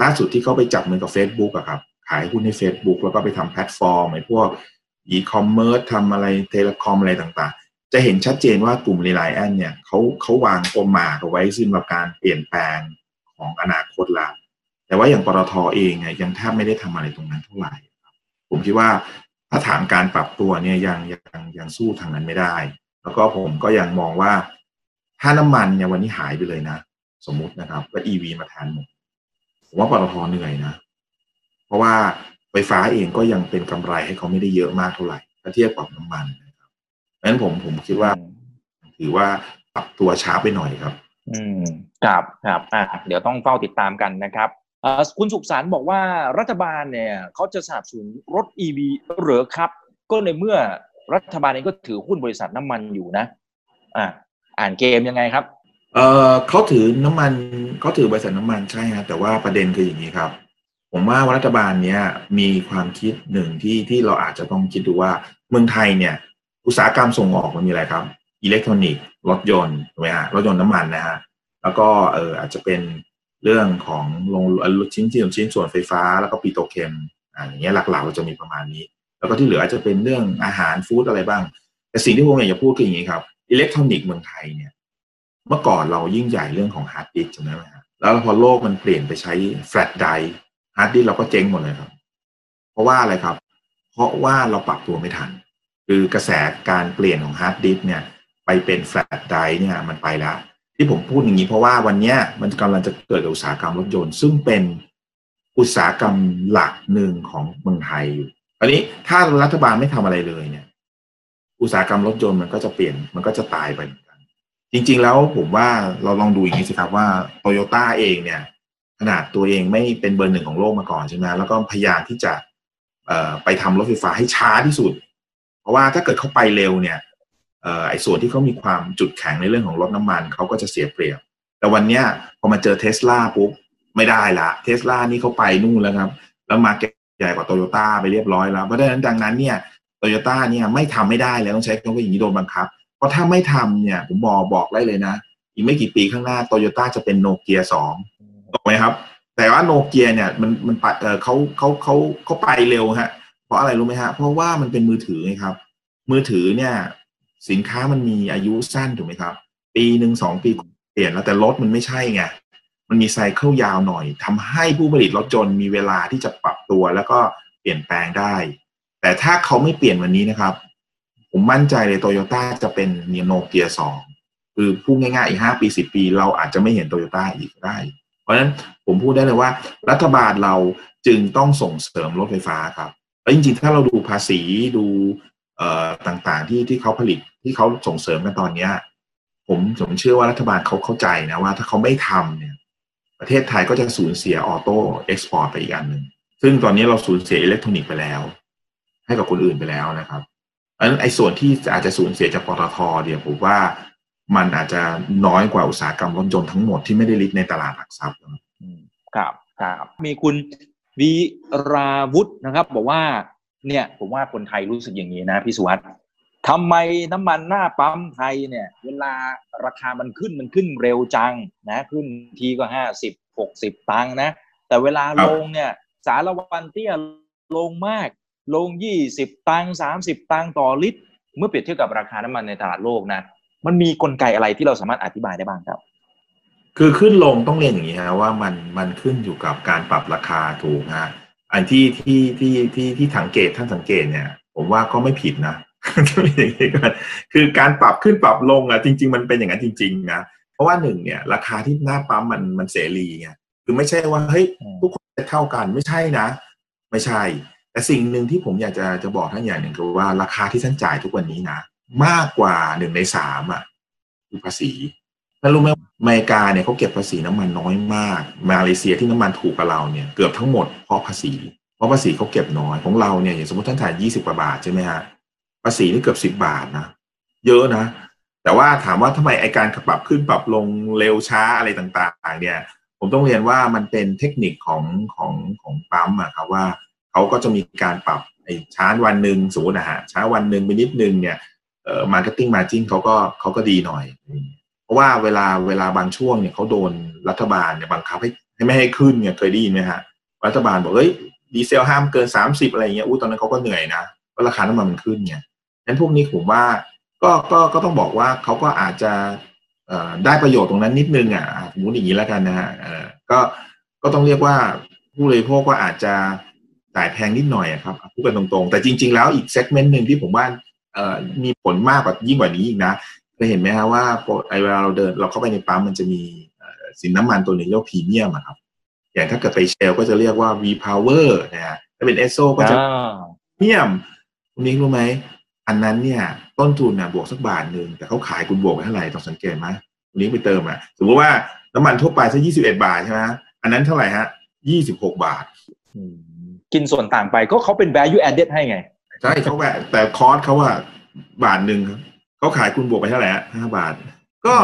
ล่าสุดที่เขาไปจับมือกับ Facebook อะครับขายหุ้นให้ Facebook แล้วก็ไปทำแพลตฟอร์มไอ้พวกอีคอมเมิร์ซทำอะไร telecom อะไรต่างๆ จะเห็นชัดเจนว่ากลุ่ม Reliance เนี่ยเขาเขาวาง goal มาเอาไว้ซึ่งกับการเปลี่ยนแปลงของอนาคตละ แต่ว่าอย่างปตทเองเนี่ยยังแทบไม่ได้ทำอะไรตรงนั้นเท่าไหร่ผมคิดว่าถ้าถามการปรับตัวเนี่ยยังยังยังสู้ทางนั้นไม่ได้ แล้วก็ผมก็ยังมองว่า ถ้าน้ำมันเนี่ยวันนี้หายไปเลยนะ สมมุตินะครับแล้วอีวีมาแทนหมดผมว่าปตทเหนื่อยนะ เพราะว่าไฟฟ้าเองก็ยังเป็นกำไรให้เขาไม่ได้เยอะมากเท่าไหร่ถ้าเทียบกับน้ำมันนะครับเพราะฉะนั้นผมผมคิดว่าถือว่าปรับตัวช้าไปหน่อยครับ อืมครับครับอ่าเดี๋ยวต้องเฝ้าติดตามกันนะครับ คุณสุขสารบอกว่ารัฐบาลเนี่ยเขาจะสนับสนุนรถ e ีวีหรือครับ ก็ในเมื่อรัฐบาลเองก็ถือหุ้นบริษัทน้ำมันอยู่นะ อ่าอ่านเกมยังไงครับ เออเขาถือน้ำมันเขาถือบริษัทน้ำมันใช่ฮะแต่ว่าประเด็นคืออย่างนี้ครับ ผมว่ารัฐบาลเนี้ยมีความคิดหนึ่งที่ที่เราอาจจะต้องคิดดูว่าเมืองไทยเนี่ย อุตสาหกรรมส่งออกมันมีอะไรครับ อิเล็กทรอนิกส์รถยนต์ถูกไหมฮะรถยนต์น้ำมันนะฮะแล้วก็เอออาจจะเป็น เรื่องของลงชิ้นส่วนชิ้นส่วนไฟฟ้า แล้วก็ petrochem อ่าอย่างเงี้ยหลักๆเราจะมีประมาณนี้ แล้วก็ที่เหลืออาจจะเป็นเรื่องอาหาร food อะไรบ้าง แต่สิ่งที่ผมอยากจะพูดคืออย่างนี้ครับอิเล็กทรอนิกส์เมืองไทยเนี่ยเมื่อก่อนเรายิ่งใหญ่เรื่องของฮาร์ดดิสก์ใช่ไหมฮะแล้วพอโลกมันเปลี่ยนไปใช้ flash driveฮาร์ดดิสก์เราก็เจ๊งหมดเลยครับ เพราะว่าอะไรครับ เพราะว่าเราปรับตัวไม่ทัน คือกระแสการเปลี่ยนของฮาร์ดดิสก์เนี่ยไปเป็น flash drive เนี่ยมันไปแล้ว ที่ผมพูดอย่างนี้เพราะว่าวันนี้มันกำลังจะเกิดอุตสาหกรรมรถยนต์ ซึ่งเป็นอุตสาหกรรมหลักหนึ่งของเมืองไทยอยู่อันนี้ถ้ารัฐบาลไม่ทำอะไรเลยเนี่ย อุตสาหกรรมรถยนต์มันก็จะเปลี่ยนมันก็จะตายไปเหมือนกัน จริง ๆ แล้วผมว่าเราลองดูอย่างนี้สิครับว่าโตโยต้าเองเนี่ย ขนาดตัวเองไม่เป็นเบอร์หนึ่งของโลกมาก่อนใช่ไหมแล้วก็พยายามที่จะไปทำรถไฟฟ้าให้ช้าที่สุด เพราะว่าถ้าเกิดเขาไปเร็วเนี่ย ไอ้ส่วนที่เขามีความจุดแข็งในเรื่องของรถน้ำมันเขาก็จะเสียเปรียบ แต่วันเนี้ยพอมาเจอเทสลาปุ๊บไม่ได้ละเทสลานี่เขาไปนู่นแล้วครับ แล้วมาเก็ตใหญ่กว่าโตโยต้าไปเรียบร้อยแล้ว เพราะฉะนั้นดังนั้นเนี่ยโตโยต้าเนี่ยไม่ทำไม่ได้แล้วต้องใช้คำว่าอย่างนี้โดนบังคับ เพราะถ้าไม่ทำเนี่ยผมบอกบอกได้เลยนะ อีกไม่กี่ปีข้างหน้าโตโยต้าจะเป็นโนเกียสองถูกไหมครับ แต่ว่าโนเกียเนี่ยมันมันปัดเออเขาเขาเขาเขาไปเร็วฮะ เพราะอะไรรู้ไหมฮะ เพราะว่ามันเป็นมือถือไงครับ มือถือเนี่ย สินค้ามันมีอายุสั้นถูกไหมครับ ปีหนึ่งสองปีเปลี่ยนแล้วแต่รถมันไม่ใช่ไงมันมีไซเคิลยาวหน่อยทำให้ผู้ผลิตรถยนต์มีเวลาที่จะปรับตัวแล้วก็เปลี่ยนแปลงได้ แต่ถ้าเขาไม่เปลี่ยนวันนี้นะครับ ผมมั่นใจเลยโตโยต้าจะเป็นเนียโนเกียสองคือพูดง่ายๆอีกห้าปีสิบปี เราอาจจะไม่เห็นโตโยต้าอีกได้ เพราะฉะนั้นผมพูดได้เลยว่า รัฐบาลเราจึงต้องส่งเสริมรถไฟฟ้าครับแล้วจริงๆ ถ้าเราดูภาษีดูเอ่อต่างๆที่ที่เขาผลิต ที่เขาส่งเสริมกันตอนเนี้ยผมผมเชื่อว่ารัฐบาลเขาเข้าใจนะว่าถ้าเขาไม่ทำเนี่ย ประเทศไทยก็จะสูญเสียออโต้export ไปอีกอันหนึ่งซึ่งตอนนี้เราสูญเสียอิเล็กทรอนิกส์ไปแล้ว ให้กับคนอื่นไปแล้วนะครับอันนั้นไอ้ส่วนที่อาจจะสูญเสียจากปตทเดี๋ยวผมว่ามันอาจจะน้อยกว่าอุตสาหกรรมรถยนต์ทั้งหมดที่ไม่ได้ list ในตลาดหลักทรัพย์ครับครับมีคุณวีราวุฒินะครับ บอกว่าเนี่ยผมว่าคนไทยรู้สึกอย่างนี้นะพี่สวัสดิ์ ทำไมน้ำมันหน้าปั๊มไทยเนี่ย เวลาราคามันขึ้นมันขึ้นเร็วจังนะ ขึ้นทีก็ห้าสิบหกสิบตังค์นะ แต่เวลาลงเนี่ย สารวันเตี้ยลงมาก ลงยี่สิบตังค์สามสิบตังค์ต่อลิตร เมื่อเปรียบเทียบกับราคาน้ำมันในตลาดโลกนะ มันมีกลไกอะไรที่เราสามารถอธิบายได้บ้างครับ คือขึ้นลงต้องเรียนอย่างนี้ฮะว่ามันมันขึ้นอยู่กับการปรับราคาถูกฮะอันที่ที่ที่ที่ที่สังเกตท่านสังเกตเนี่ย ผมว่าก็ไม่ผิดนะ ต้องเรียนอย่างนี้ก่อนคือการปรับขึ้นปรับลงอะจริง ๆ มันเป็นอย่างนั้นจริงๆนะเพราะว่าหนึ่งเนี่ยราคาที่หน้าปั๊มมันมันเสรีไงคือไม่ใช่ว่าเฮ้ยทุกคนจะเท่ากันไม่ใช่นะ ไม่ใช่ แต่สิ่งหนึ่งที่ผมอยากจะจะบอกท่านอย่างหนึ่งคือว่าราคาที่ท่านจ่ายทุกวันนี้นะ มากกว่าหนึ่งในสามอะคือภาษีท่านรู้ไหมอเมริกาเนี่ยเขาเก็บภาษีน้ำมันน้อยมาก มาเลเซียที่น้ำมันถูกกว่าเราเนี่ยเกือบทั้งหมดเพราะภาษี เพราะภาษีเขาเก็บน้อยของเราเนี่ยอย่างสมมติท่านถ่ายยี่สิบกว่าบาทใช่ไหมฮะ ภาษีนี่เกือบสิบบาทนะ เยอะนะ แต่ว่าถามว่าทำไมไอการปรับขึ้นปรับลงเร็วช้าอะไรต่างๆ เนี่ย ผมต้องเรียนว่ามันเป็นเทคนิคของของของปั๊มอะครับว่าเขาก็จะมีการปรับไอช้าวันหนึ่งสมมตินะฮะช้าวันหนึ่งไปนิดนึงเนี่ยเอ่อ marketing margin เขาก็เขาก็ดีหน่อย เพราะว่าเวลาเวลาบางช่วงเนี่ยเขาโดนรัฐบาลเนี่ยบังคับให้ให้ไม่ให้ขึ้นเนี่ยเคยได้ยินไหมฮะรัฐบาลบอกเฮ้ยดีเซลห้ามเกินสามสิบอะไรเงี้ยอู้ตอนนั้นเขาก็เหนื่อยนะเพราะราคาน้ำมันมันขึ้นไงงั้ นพวกนี้ผมว่าก็ก็ก็ต้องบอกว่าเขาก็อาจจะเอ่อได้ประโยชน์ตรงนั้นนิดนึงอะสมมติอย่างนี้แล้วกันนะฮะเอ่อก็ก็ต้องเรียกว่าผู้บริโภคก็อาจจะจ่ายแพงนิดหน่อยอะครับพูดกันตรงๆ แต่จริง ๆ แล้วอีกเซกเมนต์หนึ่งที่ผมว่าเอ่อมีผลมากกว่ายิ่งกว่านี้อีกนะเคยเห็นไหมฮะว่าไอเวลาเราเดินเราเข้าไปในปั๊มมันจะมีสินน้ำมันตัวหนึ่งเรียกว่าพรีเมียมครับ อย่างถ้าเกิดไปเชลก็จะเรียกว่า V Power นะฮะถ้าเป็นเอสโซก็จะเมียมคุณนิ้งรู้ไหม อันนั้นเนี่ยต้นทุนนะบวกสักบาทหนึ่งแต่เขาขายคุณบวกไปเท่าไหร่ต้องสังเกตไหมคุณนิ้งไปเติมอะสมมติว่าน้ำมันทั่วไปสักยี่สิบเอ็ดบาทใช่ไหมอันนั้นเท่าไหร่ฮะยี่สิบหกบาทกินส่วนต่างไปก็เขาเป็น value added ให้ไง ใช่เขาแบบแต่คอร์สเขาว่าบาทหนึ่งครับเขาขายคุณบวกไปเท่าไหร่ห้าบาท ก็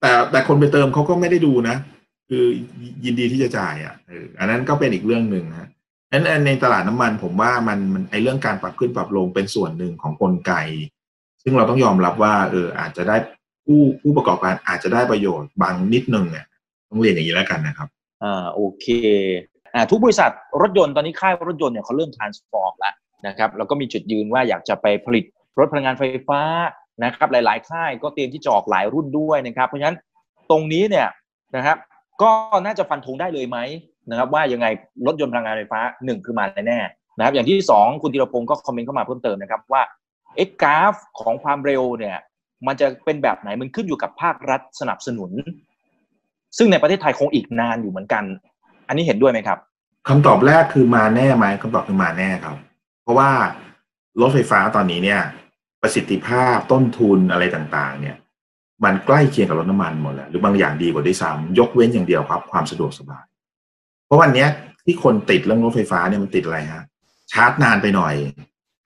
แต่แต่คนไปเติมเขาก็ไม่ได้ดูนะ คือยินดีที่จะจ่ายอะอันนั้นก็เป็นอีกเรื่องหนึ่งนะ นั้นในตลาดน้ำมันผมว่ามันมันไอเรื่องการปรับขึ้นปรับลงเป็นส่วนหนึ่งของกลไก ซึ่งเราต้องยอมรับว่าเอออาจจะได้ผู้ผู้ประกอบการอาจจะได้ประโยชน์บางนิดนึงเนี่ยต้องเรียนอย่างนี้แล้วกันนะครับอ่าโอเคอ่าทุกบริษัทรถยนต์ตอนนี้ค่ายรถยนต์เนี่ยเขาเริ่ม transform แล้วนะครับแล้วก็มีจุดยืนว่าอยากจะไปผลิตรถพลังงานไฟฟ้านะครับหลาย ๆ ค่ายก็เตรียมที่จะออกหลายรุ่นด้วยนะครับ เพราะฉะนั้นตรงนี้เนี่ยนะครับก็น่าจะฟันธงได้เลยไหม นะครับว่ายังไงรถยนต์พลังงานไฟฟ้าหนึ่งคือมาแน่ๆนะครับอย่างที่สองคุณธีรพงศ์ก็คอมเมนต์เข้ามาเพิ่มเติมนะครับว่าเอ็กกราฟของความเร็วเนี่ยมันจะเป็นแบบไหนมันขึ้นอยู่กับภาครัฐสนับสนุน ซึ่งในประเทศไทยคงอีกนานอยู่เหมือนกัน อันนี้เห็นด้วยไหมครับคำตอบแรกคือมาแน่ไหมคำตอบคือมาแน่ครับ เพราะว่ารถไฟฟ้าตอนนี้เนี่ย ประสิทธิภาพต้นทุนอะไรต่างๆ เนี่ย มันใกล้เคียงกับรถน้ำมันหมดแล้วหรือบางอย่างดีกว่าด้วยซ้ำยกเว้นอย่างเดียวครับ ความสะดวกสบาย ราะวันนี้ที่คนติดเรื่องรถไฟฟ้าเนี่ยมันติดอะไรฮะชาร์จนานไปหน่อย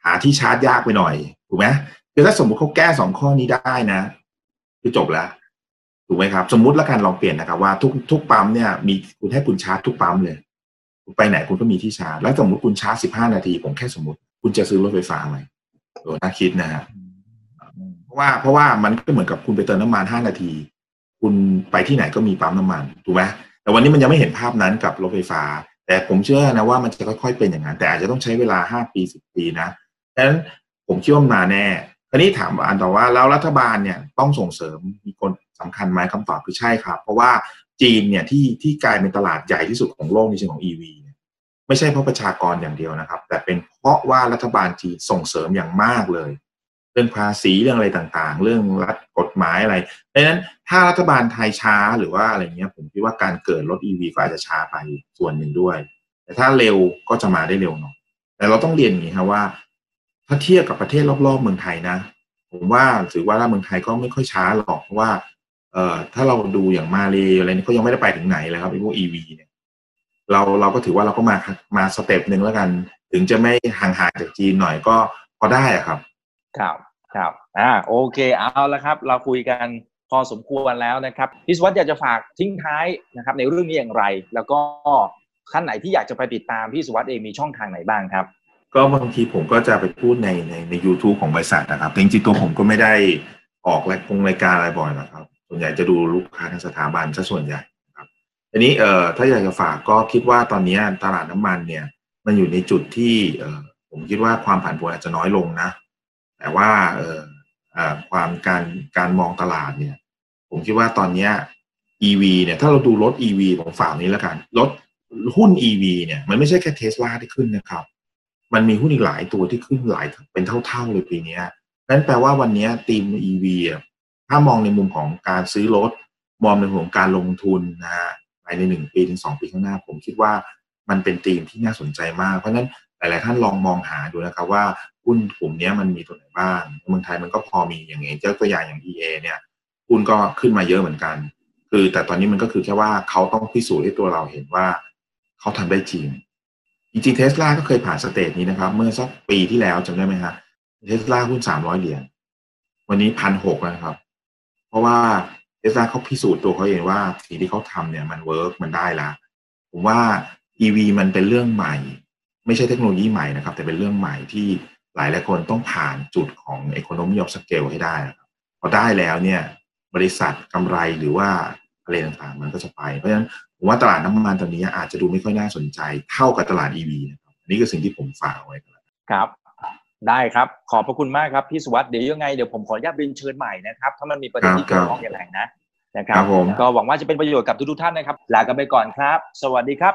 หาที่ชาร์จยากไปหน่อยถูกไหมคือถ้าสมมติเขาแก้สองข้อนี้ได้นะคือจบแล้วถูกไหมครับ สมมุติแล้วกันลองเปลี่ยนนะครับว่าทุกทุกปั๊มเนี่ยมีคุณให้คุณชาร์จทุกปั๊มเลยไปไหนคุณก็มีที่ชาร์จ แล้วสมมติคุณชาร์จสิบห้านาที ผมแค่สมมติ คุณจะซื้อรถไฟฟ้าไหมโอ้น่าคิดนะฮะเพราะว่าเพราะว่ามันก็เหมือนกับคุณไปเติมน้ำมันห้านาที คุณไปที่ไหนก็มีปั๊มน้ำมันถูกไหม แต่วันนี้มันยังไม่เห็นภาพนั้นกับรถไฟฟ้า แต่ผมเชื่อนะว่ามันจะค่อยๆเป็นอย่างนั้นแต่อาจจะต้องใช้เวลาห้าปีสิบปีนะดังนั้นผมคิดว่ามาแน่คราวนี้ถามอันต่อว่าแล้วรัฐบาลเนี่ยต้องส่งเสริมมีคนสำคัญไหมคำตอบคือใช่ครับ เพราะว่าจีนเนี่ยที่ที่กลายเป็นตลาดใหญ่ที่สุดของโลกในเชิงของ EV ไม่ใช่เพราะประชากรอย่างเดียวนะครับ แต่เป็นเพราะว่ารัฐบาลจีนส่งเสริมอย่างมากเลย รื่องภาษีเรื่องอะไรต่างๆ เรื่องรัฐกฎหมายอะไรดังนั้นถ้ารัฐบาลไทยช้าหรือว่าอะไรเงี้ยผมคิดว่าการเกิดรถ EV ก็อาจจะช้าไปส่วนหนึ่งด้วย แต่ถ้าเร็วก็จะมาได้เร็วหน่อยแต่เราต้องเรียนอย่างนี้ครับว่า ถ้าเทียบกับประเทศรอบๆเมืองไทยนะ ผมว่าถือว่าเมืองไทยก็ไม่ค่อยช้าหรอกเพราะว่าเอ่อถ้าเราดูอย่างมาเลยอะไรนี่เขายังไม่ได้ไปถึงไหนเลยครับไอ้พวก EV เนี่ยเราเราก็ถือว่าเราก็มามา step หนึ่งแล้วกัน ถึงจะไม่ห่างๆจากจีนหน่อยก็พอได้อะครับ ครับครับอ่าโอเคเอาละครับ เราคุยกันพอสมควรแล้วนะครับพี่สวัสดิ์อยากจะฝากทิ้งท้ายนะครับ ในเรื่องนี้อย่างไร แล้วก็ขั้นไหนที่อยากจะไปติดตามพี่สวัสดิ์เองมีช่องทางไหนบ้างครับ ก็บางทีผมก็จะไปพูดในในใน u t u b e ของบริษัทนะครับจริงๆตัวผมก็ไม่ได้ออกรายกงรายการอะไรบ่อยหรอกครับ ส่วนใหญ่จะดูลูกค้าทางสถาบันซะส่วนใหญ่ครับทีนี้เอ่อถ้าอยากจะฝากก็คิดว่าตอนนี้ตลาดน้ำมันเนี่ย มันอยู่ในจุดที่เอ่อผมคิดว่าความผันผวนอาจจะน้อยลงนะ แต่ว่าเอ่อความการการมองตลาดเนี่ย ผมคิดว่าตอนเนี้ย EV เนี่ยถ้าเราดูรถ EV ผมฝากนี้แล้วกันรถหุ้น EV เนี่ยมันไม่ใช่แค่เทสลาที่ขึ้นนะครับ มันมีหุ้นอีกหลายตัวที่ขึ้นหลายเป็นเท่าๆเลยปีนี้นั่นแปลว่าวันนี้ทีม EV อะถ้ามองในมุมของการซื้อรถ มองในมุมของการลงทุนนะฮะภายในหนึ่งปีถึงสองปีข้างหน้า ผมคิดว่ามันเป็นธีมที่น่าสนใจมาก เพราะฉะนั้น หลายๆท่านลองมองหาดูนะครับว่าหุ้นกลุ่มนี้มันมีตัวไหนบ้างเมืองไทยมันก็พอมีอย่างเงี้ยเจ้าตัวอย่างอย่าง EA เนี่ยหุ้นก็ขึ้นมาเยอะเหมือนกัน คือแต่ตอนนี้มันก็คือแค่ว่าเขาต้องพิสูจน์ให้ตัวเราเห็นว่าเขาทำได้จริงจริงๆเทสลาก็เคยผ่าน stage นี้นะครับ เมื่อสักปีที่แล้วจำได้ไหมฮะเทสลาหุ้นสามร้อยเหรียญวันนี้พันหกแล้วครับ เพราะว่าเทสลาเขาพิสูจน์ตัวเขาเองว่าสิ่งที่เขาทำเนี่ยมัน work มันได้ละผมว่า EV มันเป็นเรื่องใหม่ ไม่ใช่เทคโนโลยีใหม่นะครับ แต่เป็นเรื่องใหม่ที่หลายหลายคนต้องผ่านจุดของ economy of scale ให้ได้นะครับพอได้แล้วเนี่ยบริษัทกำไรหรือว่าอะไรต่างๆ มันก็จะไป เพราะฉะนั้นผมว่าตลาดน้ำมันตอนนี้อาจจะดูไม่ค่อยน่าสนใจเท่ากับตลาด EV นะครับอันนี้คือสิ่งที่ผมฝากไว้ครับครับได้ครับขอบพระคุณมากครับพี่สุวัสดิ์เดี๋ยวยังไงเดี๋ยวผมขออนุญาตเรียนเชิญใหม่นะครับถ้ามันมีประเด็นที่เกี่ยวข้องอย่างไรนะนะครัครับบผมก็หวังว่าจะเป็นประโยชน์กับทุกๆท่านนะครับลากันไปก่อนครับ สวัสดีครับ